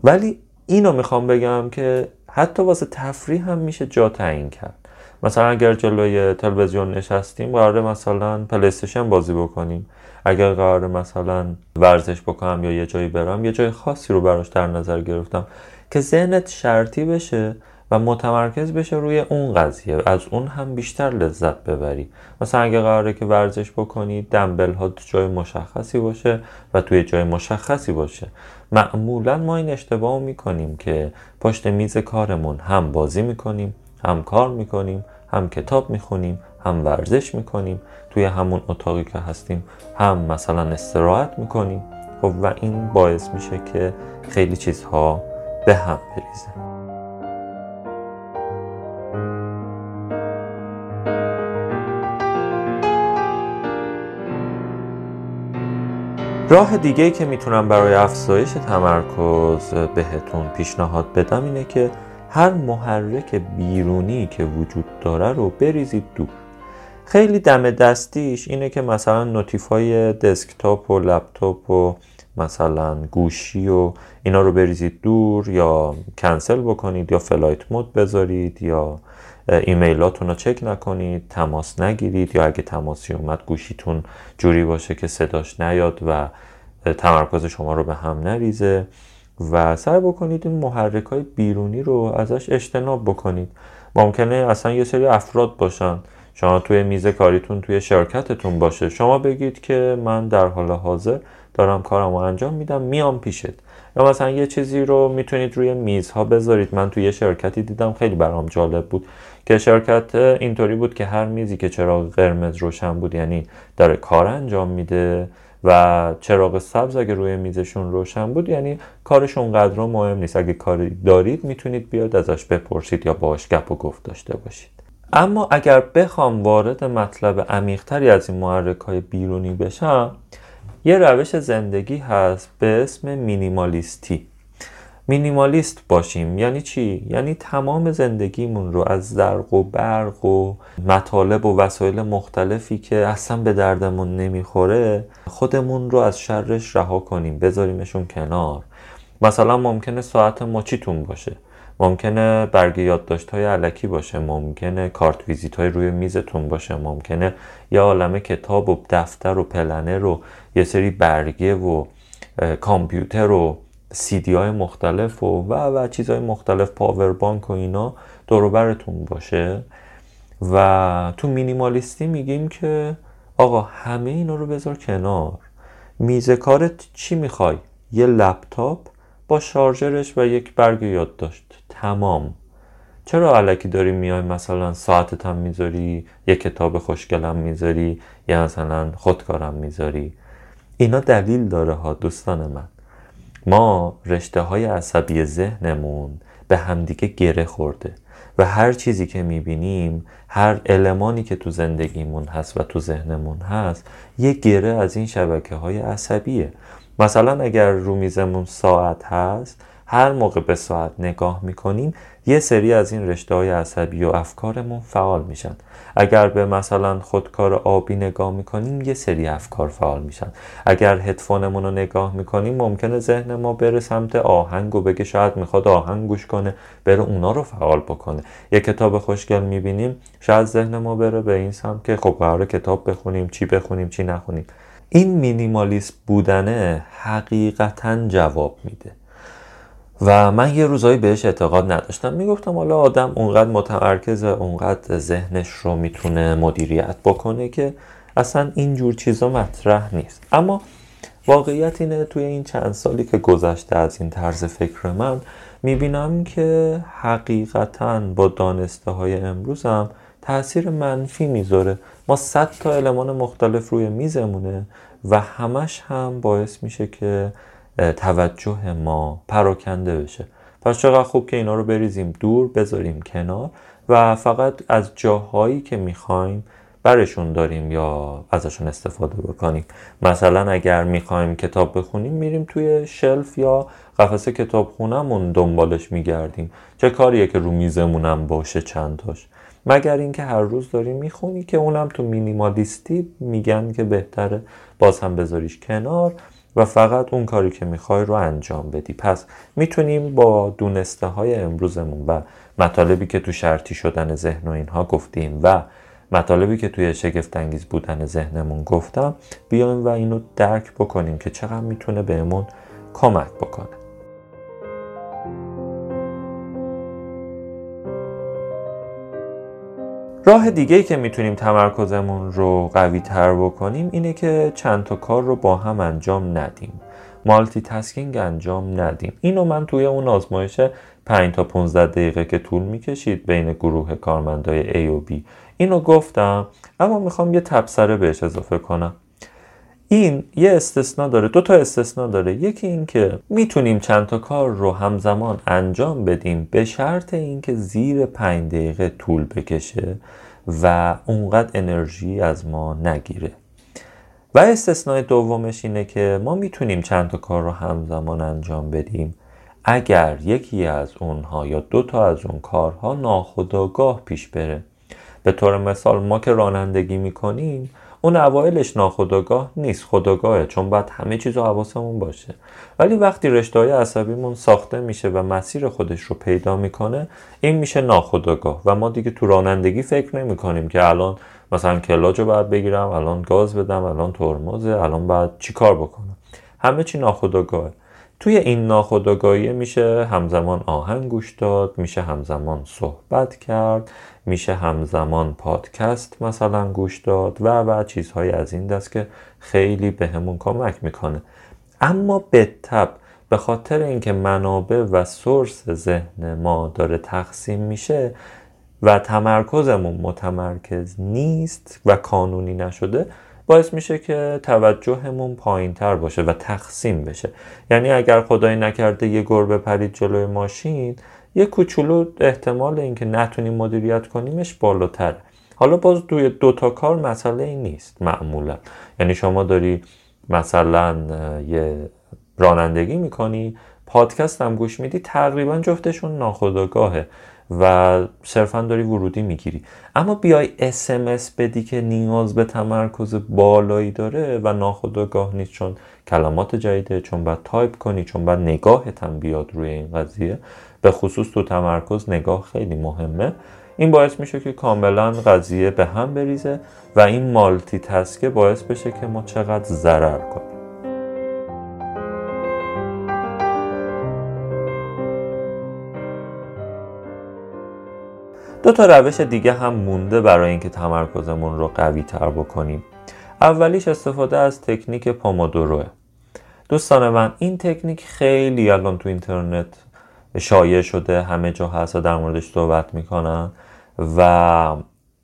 ولی اینو می‌خوام بگم که حتی واسه تفریح هم میشه جا تعیین کرد. مثلا اگر جلوی تلویزیون نشستیم قراره مثلا پلیستشن بازی بکنیم. اگر قراره مثلا ورزش بکنم یا یه جایی برم یه جای خاصی رو براش در نظر گرفتم که ذهنت شرطی بشه و متمرکز بشه روی اون قضیه. از اون هم بیشتر لذت ببری. مثلا اگه قراره که ورزش بکنی دنبل ها تو جای مشخصی باشه و توی جای مشخصی باشه. معمولا ما این اشتباه می‌کنیم که پشت میز کارمون هم بازی می‌کنیم هم کار می‌کنیم هم کتاب می‌خونیم هم ورزش می‌کنیم. توی همون اتاقی که هستیم هم مثلا استراحت می‌کنیم. خب و این باعث میشه که خیلی چیزها به هم بریزه. راه دیگه که می‌تونم برای افزایش تمرکز بهتون پیشنهاد بدم اینه که هر محرک بیرونی که وجود داره رو بریزید دور. خیلی دم دستیش اینه که مثلا نوتیفای دسکتاپ و لپتاپ و مثلا گوشی و اینا رو بریزید دور یا کنسل بکنید یا flight mode بذارید یا ایمیلاتون رو چک نکنید تماس نگیرید یا اگه تماسی اومد گوشیتون جوری باشه که صداش نیاد و تمرکز شما رو به هم نریزه و سعی بکنید این محرک های بیرونی رو ازش اجتناب بکنید. ممکنه اصلا یه سری افراد باشن. شما توی میز کاریتون توی شرکتتون باشه. شما بگید که من در حال حاضر دارم کارم رو انجام میدم میام پیشت. یا مثلا یه چیزی رو می‌تونید روی میزها بذارید. من توی یه شرکتی دیدم خیلی برام جالب بود که شرکت اینطوری بود که هر میزی که چراغ قرمز روشن بود یعنی داره کار انجام میده و چراغ سبز اگه روی میزشون روشن بود یعنی کارش اونقدر مهم نیست. اگه کاری دارید می‌تونید بیاد ازش بپرسید یا باش گپ و گفت داشته باشید. اما اگر بخوام وارد مطلب عمیقتری از این محرک های بیرونی بشم یه روش زندگی هست به اسم مینیمالیستی. مینیمالیست باشیم. یعنی چی؟ یعنی تمام زندگیمون رو از زرق و برق و مطالب و وسایل مختلفی که اصلا به دردمون نمی‌خوره خودمون رو از شرش رها کنیم بذاریمشون کنار. مثلا ممکنه ساعت مچیتون باشه. ممکنه برگ یادداشت های علکی باشه. ممکنه کارت ویزیت های روی میزتون باشه. ممکنه یه عالم کتاب و دفتر و پلنه رو یه سری برگه و کامپیوتر و سیدی های مختلف و و, و چیزهای مختلف پاور بانک و اینا دوروبرتون باشه. و تو مینیمالیستی میگیم که آقا همه اینا رو بذار کنار. میز کارت چی می‌خوای؟ یه لپتاپ با شارژرش و یک برگ یادداشت. تمام. چرا علکی داری میای مثلا ساعتت هم می‌ذاری یه کتاب خوشگلم می‌ذاری یا مثلا خودکارم می‌ذاری؟ اینا دلیل داره ها دوستان من. ما رشته های عصبی ذهنمون به همدیگه گره خورده و هر چیزی که می‌بینیم هر المانی که تو زندگیمون هست و تو ذهنمون هست یه گره از این شبکه های عصبیه. مثلا اگر رو میزمون ساعت هست هر موقع به ساعت نگاه می‌کنیم یه سری از این رشته های عصبی و افکارمون فعال میشن. اگر به مثلا خودکار آبی نگاه می‌کنیم یه سری افکار فعال میشن. اگر هدفونمون رو نگاه می‌کنیم ممکنه ذهن ما بره سمت آهنگ و بگه شاید می‌خواد آهنگ گوش کنه بره اونا رو فعال بکنه. یه کتاب خوشگل می‌بینیم شاید ذهن ما بره به این سمت که خب قرار کتاب بخونیم چی بخونیم چی نخونیم. این مینیمالیست بودنه حقیقتا جواب میده. و من یه روزایی بهش اعتقاد نداشتم. می‌گفتم حالا آدم اونقدر متمرکز اونقدر ذهنش رو می‌تونه مدیریت بکنه که اصلا اینجور چیزا مطرح نیست. اما واقعیت اینه توی این چند سالی که گذشته از این طرز فکر من می‌بینم که حقیقتا با دانسته های امروزم تاثیر منفی می‌ذاره. ما صد تا علمان مختلف روی میزمونه و همش هم باعث میشه که توجه ما پراکنده بشه. پس چقدر خوب که اینا رو بریزیم دور بذاریم کنار و فقط از جاهایی که می‌خوایم برشون داریم یا ازشون استفاده بکنیم. مثلا اگر می‌خوایم کتاب بخونیم میریم توی شلف یا قفسه کتاب خونمون دنبالش میگردیم. چه کاریه که رو میزمونم باشه چند تاش؟ مگر اینکه هر روز داری می‌خونی که اونم تو مینیمالیستی میگن که بهتره باز هم بذاریش کنار. و فقط اون کاری که می‌خوای رو انجام بدی. پس می‌تونیم با دونسته های امروزمون و مطالبی که تو شرطی شدن ذهن و اینها گفتیم و مطالبی که توی شگفت انگیز بودن ذهنمون گفتم بیایم و اینو درک بکنیم که چقدر می‌تونه بهمون کمک بکنه. راه دیگه ای که می‌تونیم تمرکزمون رو قوی تر بکنیم اینه که چند تا کار رو با هم انجام ندیم. مالتی تسکینگ انجام ندیم. اینو من توی اون آزمایش 5 تا 15 دقیقه که طول می‌کشید بین گروه کارمندای A و B اینو گفتم اما می‌خوام یه تبصره بهش اضافه کنم. این یه استثنا داره دو تا استثنا داره. یکی این که می‌تونیم چند تا کار رو همزمان انجام بدیم به شرط اینکه زیر پنج دقیقه طول بکشه و اونقدر انرژی از ما نگیره. و استثنای دومش اینه که ما می‌تونیم چند تا کار رو همزمان انجام بدیم. اگر یکی از اونها یا دو تا از اون کارها ناخودآگاه پیش بره. به طور مثال ما که رانندگی می‌کنیم اون اوایلش ناخداگاه نیست خداگاهه چون باید همه چیز رو حواسمون باشه. ولی وقتی رشته های عصبیمون ساخته میشه و مسیر خودش رو پیدا می‌کنه این میشه ناخداگاه و ما دیگه تو رانندگی فکر نمی کنیم که الان مثلا کلاج رو باید بگیرم الان گاز بدم الان ترمزه الان باید چی کار بکنم. همه چی ناخودآگاه توی این ناخودآگاهی میشه همزمان آهنگ گوش داد میشه همزمان صحبت کرد. میشه همزمان پادکست مثلا گوش داد و و چیزهای از این دست که خیلی بهمون کمک می‌کنه. اما به تب به خاطر اینکه منابع و سورس ذهن ما داره تقسیم میشه و تمرکزمون متمرکز نیست و کانونی نشده باعث میشه که توجهمون پایین تر باشه و تقسیم بشه. یعنی اگر خدای نکرده یه گربه پرید جلوی ماشین یه کوچولو احتمال اینکه نتونیم مدیریت کنیمش بالاتر. حالا باز دوی دوتا کار مسئله این نیست معمولا. یعنی شما داری مثلا یه رانندگی می‌کنی پادکست هم گوش میدی تقریبا جفتشون ناخداگاهه و صرفا داری ورودی می‌گیری. اما بیای اسمس بدی که نیاز به تمرکز بالایی داره و ناخداگاه نیست چون کلمات جدیده چون باید تایپ کنی چون باید هم بیاد روی این قضیه. به خصوص تو تمرکز نگاه خیلی مهمه. این باعث میشه که کاملا قضیه به هم بریزه و این مالتی تسکه باعث بشه که ما چقدر ضرر کنیم. دو تا روش دیگه هم مونده برای اینکه تمرکزمون رو قوی تر بکنیم. اولیش استفاده از تکنیک پامودوروه دوستان من این تکنیک خیلی الان تو اینترنت شایع شده همه جا هست و در موردش صحبت می‌کنن. و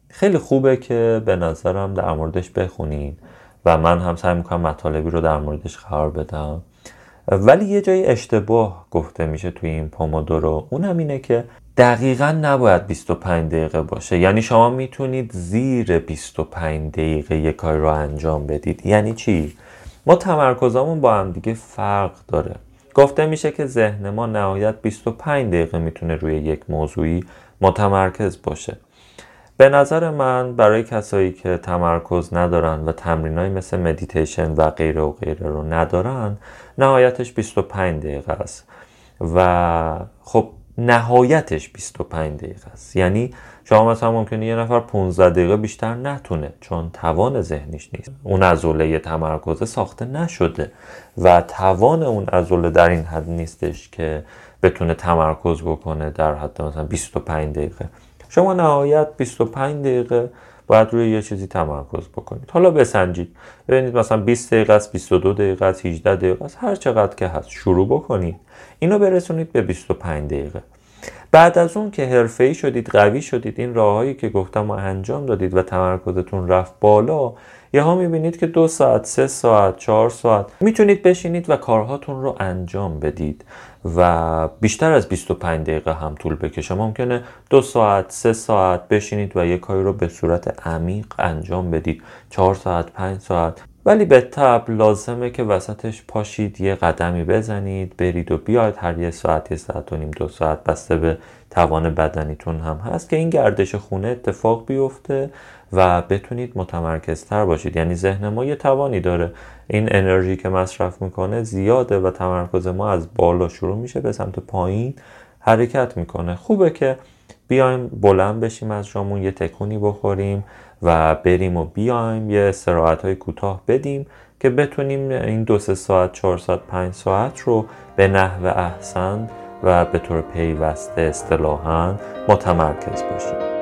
خیلی خوبه که به نظرم در موردش بخونین. و من هم سعی می‌کنم مطالبی رو در موردش قرار بدم. ولی یه جای اشتباه گفته میشه توی این پامودورو اونم اینه که دقیقا نباید 25 دقیقه باشه. یعنی شما می‌تونید زیر 25 دقیقه یک کار رو انجام بدید. یعنی چی؟ ما تمرکزمون با هم دیگه فرق داره. گفته میشه که ذهن ما نهایت 25 دقیقه می‌تونه روی یک موضوعی متمرکز باشه. به نظر من برای کسایی که تمرکز ندارن و تمرینایی مثل مدیتیشن و غیره و غیره رو ندارن نهایتش 25 دقیقه است. و خب نهایتش 25 دقیقه است. یعنی شما مثلا ممکنه یه نفر 15 دقیقه بیشتر نتونه چون توان ذهنیش نیست. اون عضله تمرکز ساخته نشده و توان اون عضله در این حد نیستش که بتونه تمرکز بکنه در حد مثلا 25 دقیقه. شما نهایت 25 دقیقه باید روی یه چیزی تمرکز بکنید. حالا بسنجید. ببینید مثلا 20 دقیقه است 22 دقیقه است 18 دقیقه است هر چقدر که هست شروع بکنید. اینو برسونید به 25 دقیقه. بعد از اون که حرفه‌ای شدید قوی شدید این راههایی که گفتم و انجام دادید و تمرکزتون رفت بالا یه ها می‌بینید که دو ساعت، سه ساعت، چهار ساعت می‌تونید بشینید و کارهاتون رو انجام بدید و بیشتر از 25 دقیقه هم طول بکشه. ممکنه دو ساعت، سه ساعت بشینید و یه کاری رو به صورت عمیق انجام بدید. چهار ساعت، پنج ساعت. ولی به تب لازمه که وسطش پاشید یه قدمی بزنید برید و بیاید. هر یه ساعت یه ساعت و نیم دو ساعت بسته به توان بدنیتون هم هست که این گردش خونه اتفاق بیفته و بتونید متمرکزتر باشید. یعنی ذهن ما یه توانی داره. این انرژی که مصرف می‌کنه زیاده و تمرکز ما از بالا شروع میشه به سمت پایین حرکت می‌کنه. خوبه که بیایم بلند بشیم از جامون یه تکونی بخوریم و بریم و بیایم یه استراحت های کوتاه بدیم که بتونیم این دو سه ساعت چهار ساعت پنج ساعت رو به نحو احسن و به طور پیوسته اصطلاحا متمرکز باشیم.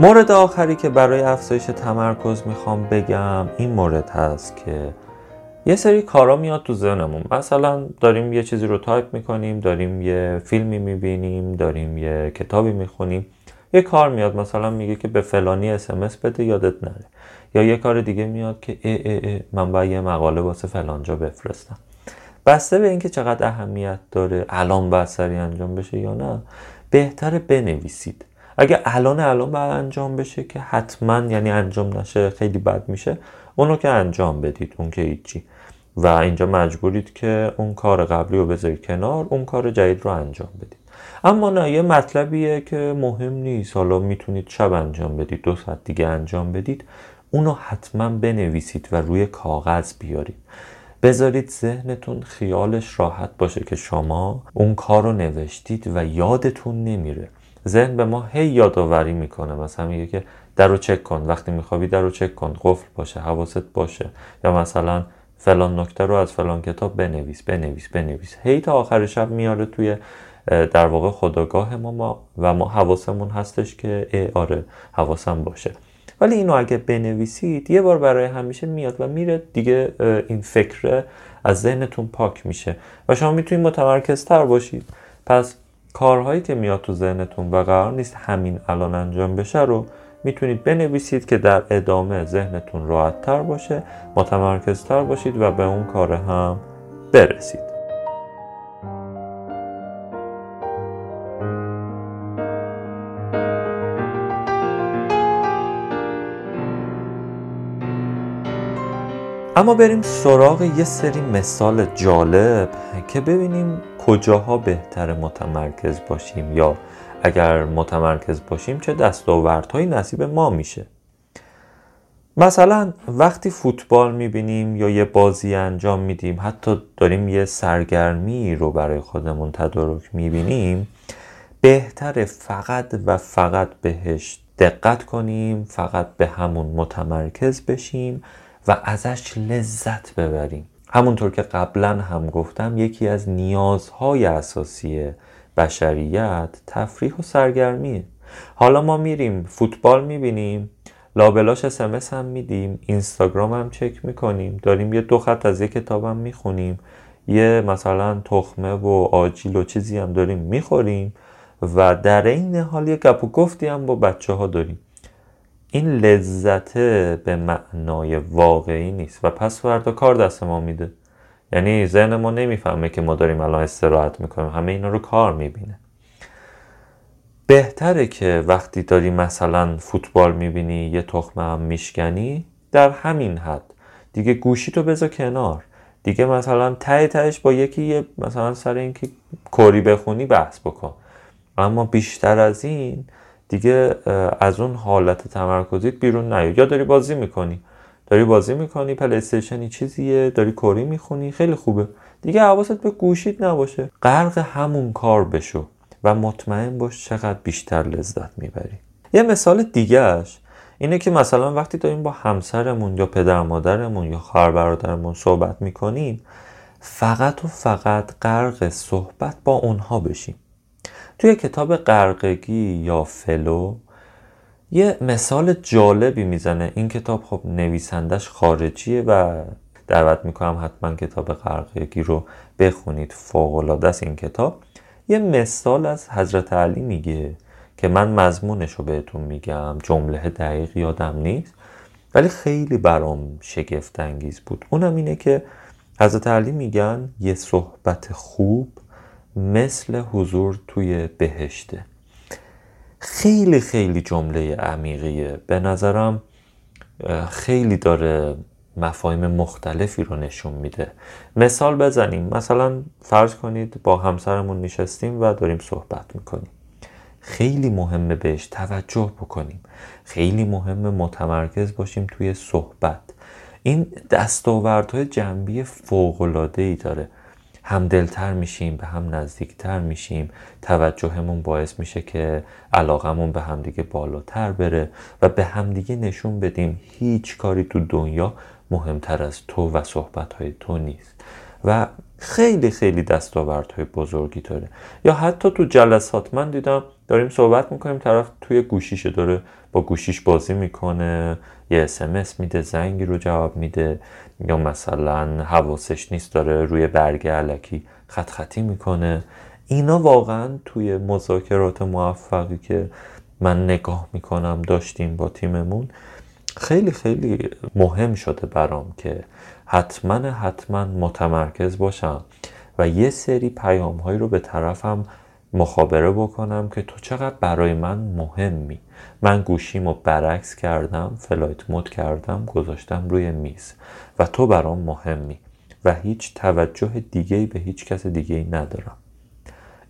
مورد آخری که برای افزایش تمرکز می‌خوام بگم این مورد هست که یه سری کارا میاد تو ذهنمون. مثلا داریم یه چیزی رو تایپ می‌کنیم داریم یه فیلمی می‌بینیم داریم یه کتابی می‌خونیم. یه کار میاد مثلا میگه که به فلانی SMS بده یادت نره. یا یه کار دیگه میاد که ای ای ای من باید یه مقاله واسه فلانجا بفرستم. بسته به اینکه چقدر اهمیت داره الان باید سریع انجام بشه یا نه بهتره بنویسید. اگه الان الان باید انجام بشه که حتما یعنی انجام نشه خیلی بد میشه اونو که انجام بدید اون که هیچی. و اینجا مجبورید که اون کار قبلی رو بذارید کنار اون کار جدید رو انجام بدید. اما نه یه مطلبیه که مهم نیست. حالا می‌تونید شب انجام بدید دو ساعت دیگه انجام بدید. اونو حتما بنویسید و روی کاغذ بیارید. بذارید ذهنتون خیالش راحت باشه که شما اون کار رو نوشتید و یادتون نمیره. ذهن به ما هی یادآوری می‌کنه. مثلا میگه که در رو چک کن. وقتی میخوابی در رو چک کن. قفل باشه حواست باشه. یا مثلا فلان نکته رو از فلان کتاب بنویس بنویس بنویس. هی تا آخر شب میاره توی در واقع خداگاه ما, و ما حواسمون هستش که ای آره حواسم باشه. ولی اینو اگه بنویسید یه بار برای همیشه میاد و میره دیگه این فکره از ذهنتون پاک میشه و شما می‌تونید متمرکزتر باشید. پس کارهایی که میاد تو ذهنتون و قرار نیست همین الان انجام بشه رو می‌تونید بنویسید که در ادامه ذهنتون راحتتر باشه متمرکزتر باشید و به اون کار هم برسید. اما بریم سراغ یه سری مثال جالب که ببینیم کجاها بهتر متمرکز باشیم یا اگر متمرکز باشیم چه دستاوردهایی نصیب ما میشه؟ مثلا وقتی فوتبال می‌بینیم یا یه بازی انجام میدیم حتی داریم یه سرگرمی رو برای خودمون تدارک می‌بینیم بهتر فقط و فقط بهش دقت کنیم فقط به همون متمرکز بشیم و ازش لذت ببریم. همونطور که قبلا هم گفتم یکی از نیازهای اساسی بشریت تفریح و سرگرمیه حالا ما میریم فوتبال می‌بینیم لابلاش اسمس هم میدیم اینستاگرام هم چک می‌کنیم داریم یه دو خط از یه کتابم می‌خونیم یه مثلا تخمه و آجیل و چیزی هم داریم می‌خوریم و در این حال یه گپ و گفتی هم با بچه ها داریم. این لذت به معنای واقعی نیست و پس فردا کار دست ما میده. یعنی ذهن ما نمی‌فهمه که ما داریم الان استراحت می‌کنیم. همه اینا رو کار می‌بینه. بهتره که وقتی داری مثلا فوتبال می‌بینی یه تخمه هم میشکنی در همین حد. دیگه گوشی تو بذار کنار. دیگه مثلا ته تهش با یکی یه مثلا سر اینکه کوری بخونی بحث بکن. اما بیشتر از این دیگه از اون حالت تمرکزیت بیرون نیو یا داری بازی می‌کنی. داری بازی می‌کنی پلیستیشنی چیزیه داری کوری می‌خونی خیلی خوبه. دیگه حواست به گوشیت نباشه. غرق همون کار بشو و مطمئن باش چقدر بیشتر لذت می‌بری. یه مثال دیگهش اینه که مثلا وقتی داریم با همسرمون یا پدر مادرمون یا خواهر برادرمون صحبت می‌کنیم فقط و فقط غرق صحبت با اونها بشیم. توی کتاب قرقگی یا فلو یه مثال جالبی می‌زنه. این کتاب خب نویسندش خارجیه و دعوت می‌کنم حتما کتاب قرقگی رو بخونید. فوقلاده است این کتاب. یه مثال از حضرت علی میگه که من مضمونش رو بهتون میگم. جمله دقیق یادم نیست ولی خیلی برام شگفت انگیز بود. اونم اینه که حضرت علی میگن یه صحبت خوب مثل حضور توی بهشته. خیلی خیلی جمله عمیقیه به نظرم خیلی داره مفاهیم مختلفی رو نشون میده. مثال بزنیم. مثلا فرض کنید با همسرمون نشستیم و داریم صحبت می‌کنیم. خیلی مهمه بهش توجه بکنیم. خیلی مهمه متمرکز باشیم توی صحبت. این دستاوردهای جنبی فوق‌العاده‌ای داره. هم دلتر میشیم به هم نزدیکتر میشیم. توجهمون باعث میشه که علاقمون به همدیگه بالاتر بره و به همدیگه نشون بدیم هیچ کاری تو دنیا مهمتر از تو و صحبتهای تو نیست. و خیلی خیلی دستاوردهای بزرگی داره. یا حتی تو جلسات من دیدم داریم صحبت می‌کنیم طرف توی گوشیش داره با گوشیش بازی می‌کنه یه اسمس میده زنگی رو جواب میده. یا مثلا حواسش نیست داره روی برگ علکی خط خطی می‌کنه. اینا واقعا توی مذاکرات موفقی که من نگاه می‌کنم داشتیم با تیممون خیلی خیلی مهم شده برام که حتما حتما متمرکز باشم و یه سری پیام هایی رو به طرفم مخابره بکنم که تو چقدر برای من مهمی. من گوشیمو برعکس کردم فلایت مود کردم گذاشتم روی میز و تو برام مهمی و هیچ توجه دیگه به هیچ کس دیگه ندارم.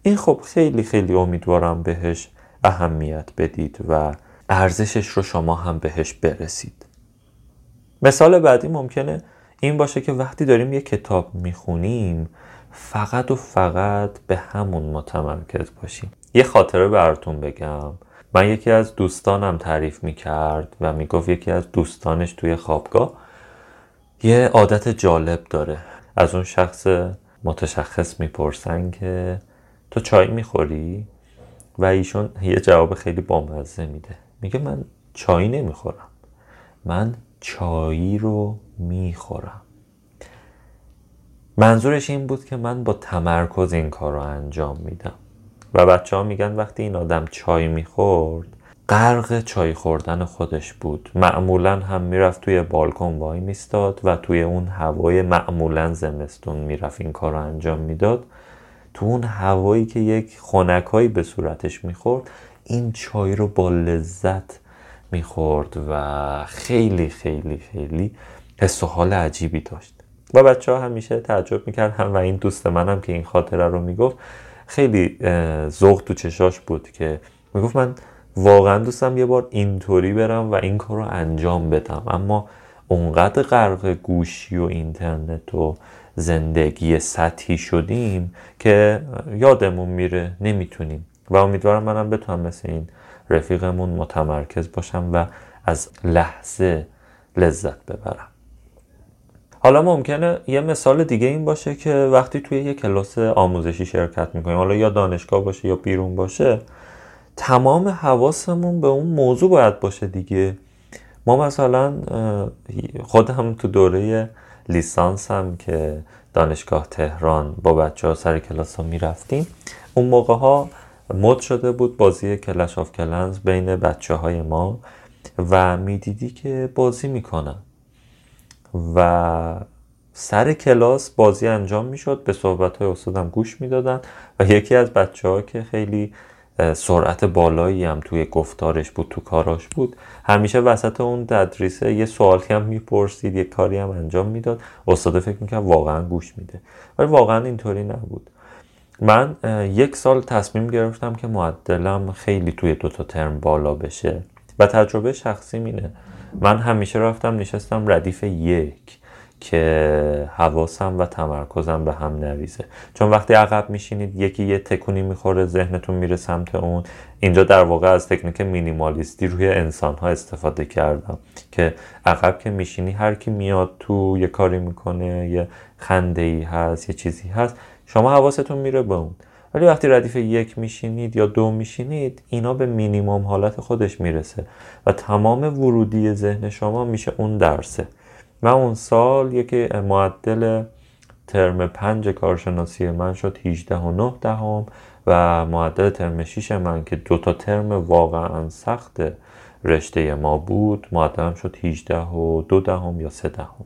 این خب خیلی خیلی امیدوارم بهش اهمیت بدید و ارزشش رو شما هم بهش برسید. مثال بعدی ممکنه این باشه که وقتی داریم یه کتاب می‌خونیم فقط و فقط به همون متمرکز باشیم. یه خاطره براتون بگم. من یکی از دوستانم تعریف می‌کرد و می‌گفت یکی از دوستانش توی خوابگاه یه عادت جالب داره. از اون شخص متشخص می‌پرسن که تو چای می‌خوری؟ و ایشون یه جواب خیلی بامزه میده. میگه من چای نمی‌خورم. من چایی رو می‌خورم. منظورش این بود که من با تمرکز این کار رو انجام میدم. و بچه ها میگن وقتی این آدم چای می‌خورد غرق چای خوردن خودش بود. معمولا هم می‌رفت توی بالکن وای میستاد و توی اون هوای معمولا زمستون می‌رفت این کار رو انجام می‌داد. تو اون هوایی که یک خونکایی به صورتش می‌خورد این چای رو با لذت می‌خورد و خیلی خیلی خیلی حس و حال عجیبی داشت. و بچه ها همیشه تعجب می‌کردن و این دوست منم که این خاطره رو می‌گفت خیلی ذوق تو چشاش بود که می‌گفت من واقعا دوستم یه بار اینطوری برم و این کار رو انجام بدم اما اونقدر غرق گوشی و اینترنت و زندگی سطحی شدیم که یادمون میره نمی‌تونیم. و امیدوارم منم بتونم مثل این رفیقمون متمرکز باشم و از لحظه لذت ببرم. حالا ممکنه یه مثال دیگه این باشه که وقتی توی یه کلاس آموزشی شرکت می‌کنیم حالا یا دانشگاه باشه یا بیرون باشه تمام حواسمون به اون موضوع باید باشه دیگه. ما مثلا خودم تو دوره لیسانس هم که دانشگاه تهران با بچه ها سر کلاس ها می‌رفتیم اون موقع ها مد شده بود بازی کلش آف کلنز بین بچه های ما و می‌دیدی که بازی می‌کنن. و سر کلاس بازی انجام می‌شد. به صحبت های استادم گوش می‌دادن و یکی از بچه ها که خیلی سرعت بالایی هم توی گفتارش بود تو کاراش بود همیشه وسط اون تدریسه یه سوالی هم می‌پرسید یه کاری هم انجام می‌داد. استاد فکر می‌کرد واقعا گوش میده. ولی واقعا اینطوری نبود. من یک سال تصمیم گرفتم که معدلم خیلی توی دوتا ترم بالا بشه و تجربه شخصی مینه من همیشه رفتم نشستم ردیف یک که حواسم و تمرکزم به هم نریزه. چون وقتی عقب میشینید یکی یه تکونی می‌خوره ذهنتون میره سمت اون. اینجا در واقع از تکنیک مینیمالیستی روی انسان ها استفاده کردم که عقب که میشینی هر کی میاد تو یه کاری می‌کنه یه خنده ای هست یه چیزی هست شما حواستون میره به اون. ولی وقتی ردیف یک میشینید یا دو میشینید اینا به مینیموم حالت خودش می‌رسه و تمام ورودی ذهن شما میشه اون درسه. و اون سال یکی معدل ترم پنج کارشناسی من شد 18 و 9 دهم و معدل ترم 6 من که دوتا ترم واقعا سخت رشته ما بود معدلم شد 18 و 2 دهم یا 3 دهم.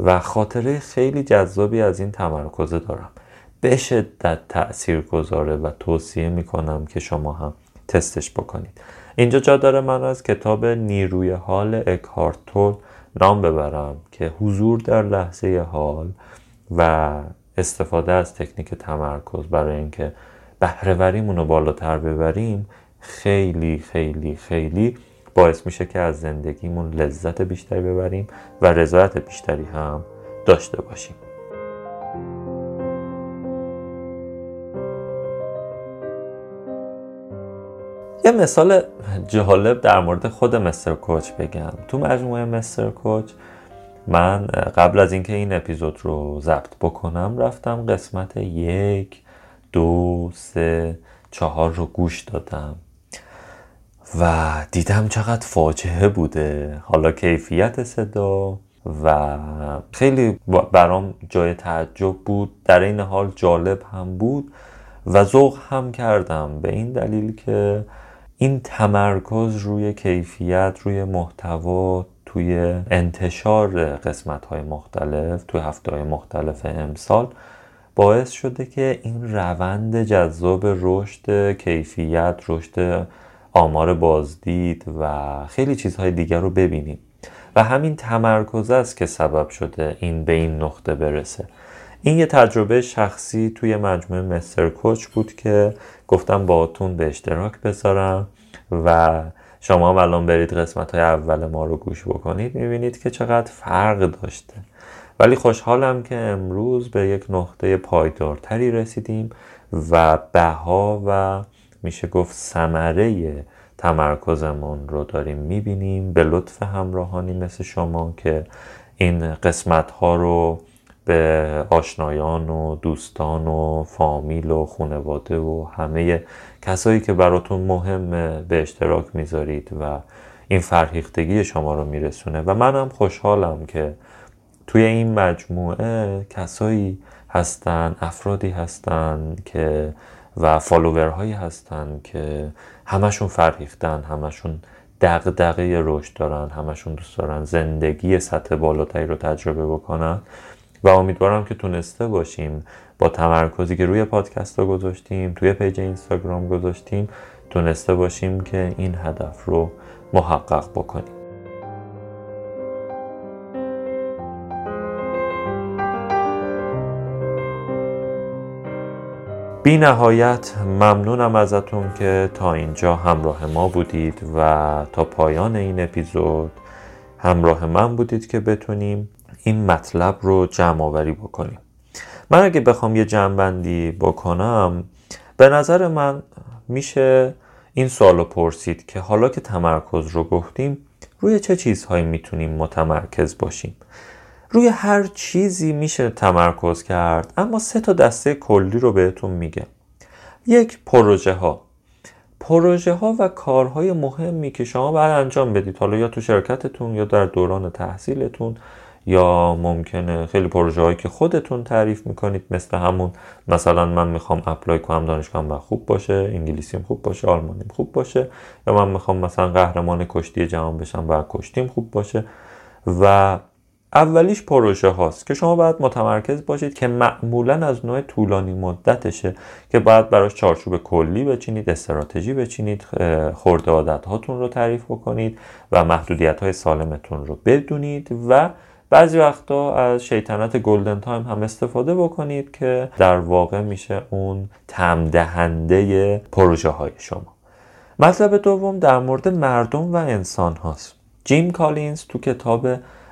و خاطره خیلی جذابی از این تمرکزه دارم. به شدت تأثیر گذاره و توصیه می‌کنم که شما هم تستش بکنید. اینجا جا داره من از کتاب نیروی حال اکهارتول نام ببرم که حضور در لحظه حال و استفاده از تکنیک تمرکز برای اینکه بهرهوریمون رو بالاتر ببریم خیلی خیلی خیلی باعث میشه که از زندگیمون لذت بیشتری ببریم و رضایت بیشتری هم داشته باشیم. یه مثال جالب در مورد خود مستر کوچ بگم. تو مجموعه مستر کوچ من قبل از اینکه این اپیزود رو ضبط بکنم رفتم قسمت یک دو سه چهار رو گوش دادم و دیدم چقدر فاجعه بوده. حالا کیفیت صدا و خیلی برام جای تعجب بود. در این حال جالب هم بود و ذوق هم کردم. به این دلیل که این تمرکز روی کیفیت روی محتوا توی انتشار قسمت های مختلف توی هفته های مختلف امسال باعث شده که این روند جذاب رشد کیفیت رشد آمار بازدید و خیلی چیزهای دیگر رو ببینیم. و همین تمرکز است که سبب شده این به این نقطه برسه. این یه تجربه شخصی توی مجموعه مستر کوچ بود که گفتم باهاتون به اشتراک بذارم و شما هم الان برید قسمت های اول ما رو گوش بکنید می‌بینید که چقدر فرق داشته. ولی خوشحالم که امروز به یک نقطه پایدارتری رسیدیم و بها و میشه گفت ثمره تمرکزمون رو داریم می‌بینیم. به لطف همراهانی مثل شما که این قسمت ها رو به آشنایان و دوستان و فامیل و خانواده و همه کسایی که براتون مهمه به اشتراک می‌ذارید و این فرهیختگی شما رو میرسونه. و منم خوشحالم که توی این مجموعه کسایی هستن افرادی هستن که و follower هایی هستن که همشون فرهیختن همشون دغدغه رشد دارن همشون دوست دارن زندگی سطح بالاتری رو تجربه بکنن. و امیدوارم که تونسته باشیم با تمرکزی که روی پادکست ها گذاشتیم توی page اینستاگرام گذاشتیم تونسته باشیم که این هدف رو محقق بکنیم. بی نهایت ممنونم ازتون که تا اینجا همراه ما بودید و تا پایان این اپیزود همراه من بودید که بتونیم این مطلب رو جمع آوری بکنیم. من اگه بخوام یه جمع بکنم به نظر من میشه این سوال رو پرسید که حالا که تمرکز رو گفتیم روی چه چیزهایی می‌تونیم متمرکز باشیم؟ روی هر چیزی میشه تمرکز کرد اما سه تا دسته کلی رو بهتون میگم. یک پروژه ها پروژه ها و کارهای مهمی که شما باید انجام بدید حالا یا تو شرکتتون یا در دوران تحصیلتون یا ممکنه خیلی پروژه هایی که خودتون تعریف می‌کنید مثل همون مثلا من می‌خوام اپلای کنم دانشگاهم و خوب باشه انگلیسیم خوب باشه آلمانیم خوب باشه یا من می‌خوام مثلا قهرمان کشتی جهان بشم و کشتیم خوب باشه. و اولیش پروژه هاست که شما باید متمرکز باشید که معمولا از نوع طولانی مدتشه که باید براش چارچوب کلی بچینید استراتژی بچینید خورده عادت هاتون رو تعریف بکنید و محدودیت های سالمتون رو بدونید و بعضی وقتا از شیطنت golden time هم استفاده بکنید که در واقع میشه اون تمدهنده پروژه های شما. مطلب دوم در مورد مردم و انسان هاست. جیم کالینز تو کتاب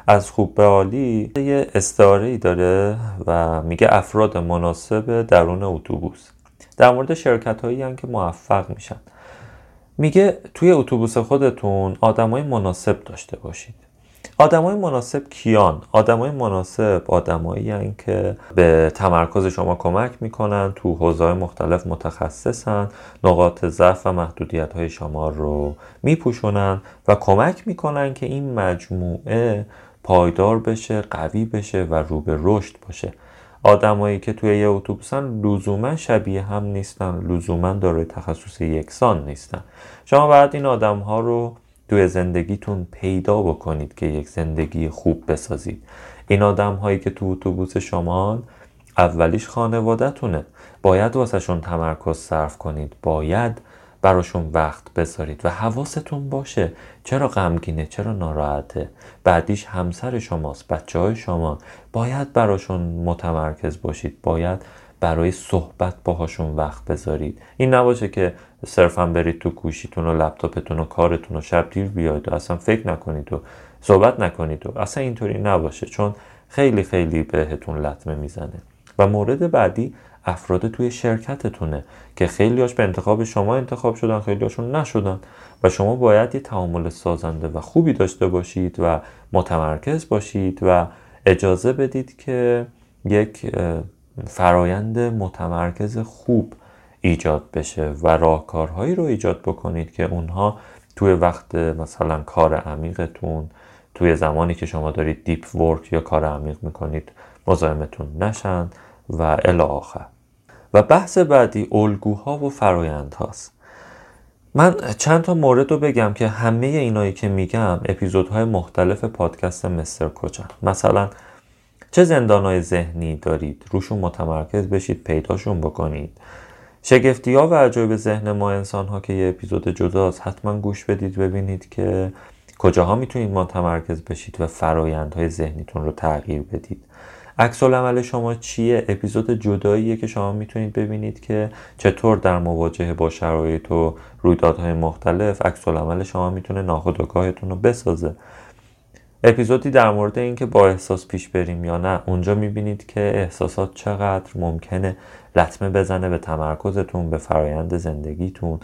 از خوب به عالی یه استعاره ای داره و میگه افراد مناسب درون اتوبوس. در مورد شرکت هایی هم که موفق میشن. میگه توی اتوبوس خودتون آدمای مناسب داشته باشید. آدمای مناسب کیان؟ آدمای مناسب آدمایی که به تمرکز شما کمک می‌کنن تو حوزه مختلف متخصصن نقاط ضعف و محدودیت های شما رو میپوشونن و کمک می‌کنن که این مجموعه پایدار بشه قوی بشه و رو به رشد باشه. آدمایی که توی یه اتوبوسن لزوما شبیه هم نیستن لزوما دارای تخصص یکسان نیستن. شما باید این آدم ها رو توی زندگیتون پیدا بکنید که یک زندگی خوب بسازید. این آدم هایی که تو اتوبوس شما اولیش خانوادهتونه. باید واسهشون تمرکز صرف کنید. باید براشون وقت بذارید و حواستون باشه. چرا غمگینه؟ چرا ناراحته؟ بعدیش همسر شماست بچه های شما باید براشون متمرکز باشید. باید برای صحبت باهاشون وقت بذارید. این نباشه که صرفا برید تو گوشیتون و لپتاپتون و کارتون و شب دیر بیاید و اصلا فکر نکنید و صحبت نکنید و اصلا اینطوری نباشه چون خیلی خیلی بهتون لطمه می‌زنه. و مورد بعدی افراد توی شرکتتونه که خیلیاش به انتخاب شما انتخاب شدن خیلیاشون نشدن و شما باید یه تعامل سازنده و خوبی داشته باشید و متمرکز باشید و اجازه بدید که یک فرایند متمرکز خوب ایجاد بشه و راهکارهایی رو ایجاد بکنید که اونها توی وقت مثلا کار عمیقتون توی زمانی که شما دارید دیپ ورک یا کار عمیق می‌کنید مزاحمتون نشن و الی آخر. و بحث بعدی الگوها و فرایند هاست من چند تا مورد رو بگم که همه اینایی که میگم اپیزودهای مختلف پادکست مستر کوچن. مثلا چه زندانهای ذهنی دارید؟ روشون متمرکز بشید پیداشون بکنید. شگفتی ها و عجایب ذهن ما انسان ها که یه اپیزود جداست حتما گوش بدید ببینید که کجاها می‌تونید متمرکز بشید و فرایندهای ذهنیتون رو تغییر بدید. عکس عمل شما چیه؟ اپیزود جداییه که شما می‌تونید ببینید که چطور در مواجهه با شرایط و رویدادهای مختلف عکس عمل شما می‌تونه ناخودآگاهتون رو بسازه. اپیزودی در مورد اینکه با احساس پیش بریم یا نه اونجا می‌بینید که احساسات چقدر ممکنه لطمه بزنه به تمرکزتون به فرایند زندگیتون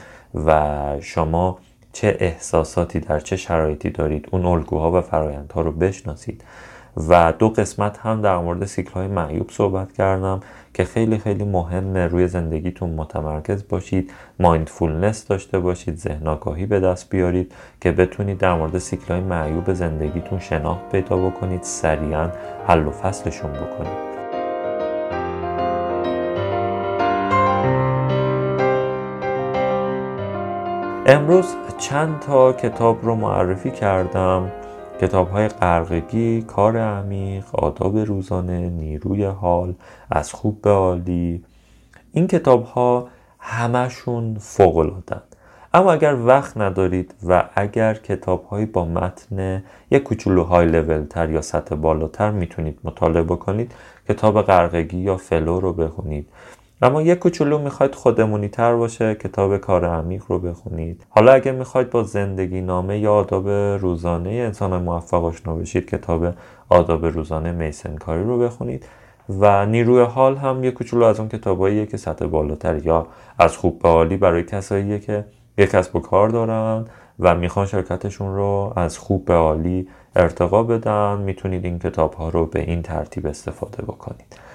و شما چه احساساتی در چه شرایطی دارید اون الگوها و فرایندها رو بشناسید. و دو قسمت هم در مورد سیکل های معیوب صحبت کردم که خیلی خیلی مهمه روی زندگیتون متمرکز باشید مایندفولنس داشته باشید ذهن آگاهی به دست بیارید که بتونید در مورد سیکل های معیوب زندگیتون شناخت پیدا بکنید سریعا حل و فصلشون بکنید. امروز چند تا کتاب رو معرفی کردم. کتاب های قرقگی، کار عمیق، آداب روزانه، نیروی حال، از خوب به عالی. این کتاب ها همشون فوق اما اگر وقت ندارید و اگر کتاب هایی با متن یک کوچولو های لول تر یا سطح بالاتر می‌تونید مطالعه بکنید کتاب قرقگی یا فلو رو بخونید. اما یک کوچولو می‌خواید خودمونی تر باشه کتاب کار عمیق رو بخونید. حالا اگه می‌خواید با زندگی نامه یا آداب روزانه انسان موفق آشنا بشید کتاب آداب روزانه میسن کاری رو بخونید. و نیروی حال هم یک کوچولو از اون کتاباییه که سطح بالاتر یا از خوب به عالی برای کساییه که یک کسب و کار دارن و می‌خوان شرکتشون رو از خوب به عالی ارتقا بدن. می‌تونید این کتاب ها رو به این ترتیب استفاده بکنید.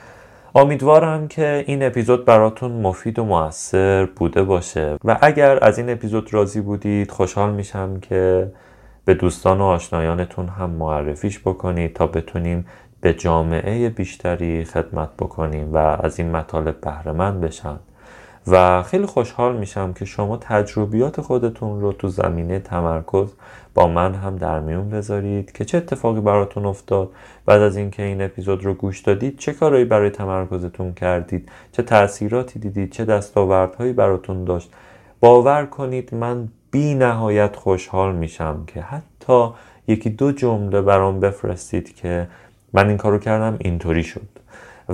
امیدوارم که این اپیزود براتون مفید و موثر بوده باشه. و اگر از این اپیزود راضی بودید خوشحال میشم که به دوستان و آشنایانتون هم معرفیش بکنید تا بتونیم به جامعه بیشتری خدمت بکنیم و از این مطالب بهرهمند بشن. و خیلی خوشحال میشم که شما تجربیات خودتون رو تو زمینه تمرکز با من هم در میون بذارید که چه اتفاقی براتون افتاد. بعد از اینکه این اپیزود رو گوش دادید چه کارهایی برای تمرکزتون کردید؟ چه تاثیراتی دیدید؟ چه دستاوردهایی براتون داشت؟ باور کنید من بی نهایت خوشحال میشم که حتی یکی دو جمله برام بفرستید که من این کارو کردم اینطوری شد.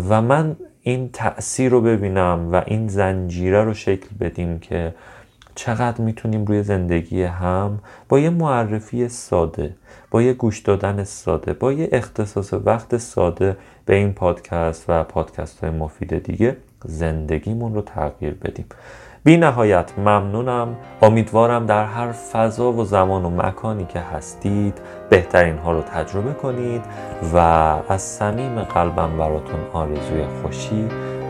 و من این تأثیر رو ببینم و این زنجیره رو شکل بدیم که چقدر می‌تونیم روی زندگی هم با یه معرفی ساده با یه گوش دادن ساده با یه اختصاص وقت ساده به این پادکست و پادکست های مفید دیگه زندگیمون رو تغییر بدیم. بی نهایت ممنونم. امیدوارم در هر فضا و زمان و مکانی که هستید بهترین ها رو تجربه کنید و از صمیم قلبم براتون آرزوی خوشی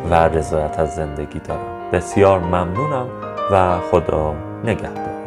و رضایت از زندگی دارم. بسیار ممنونم. و خدا نگهدار.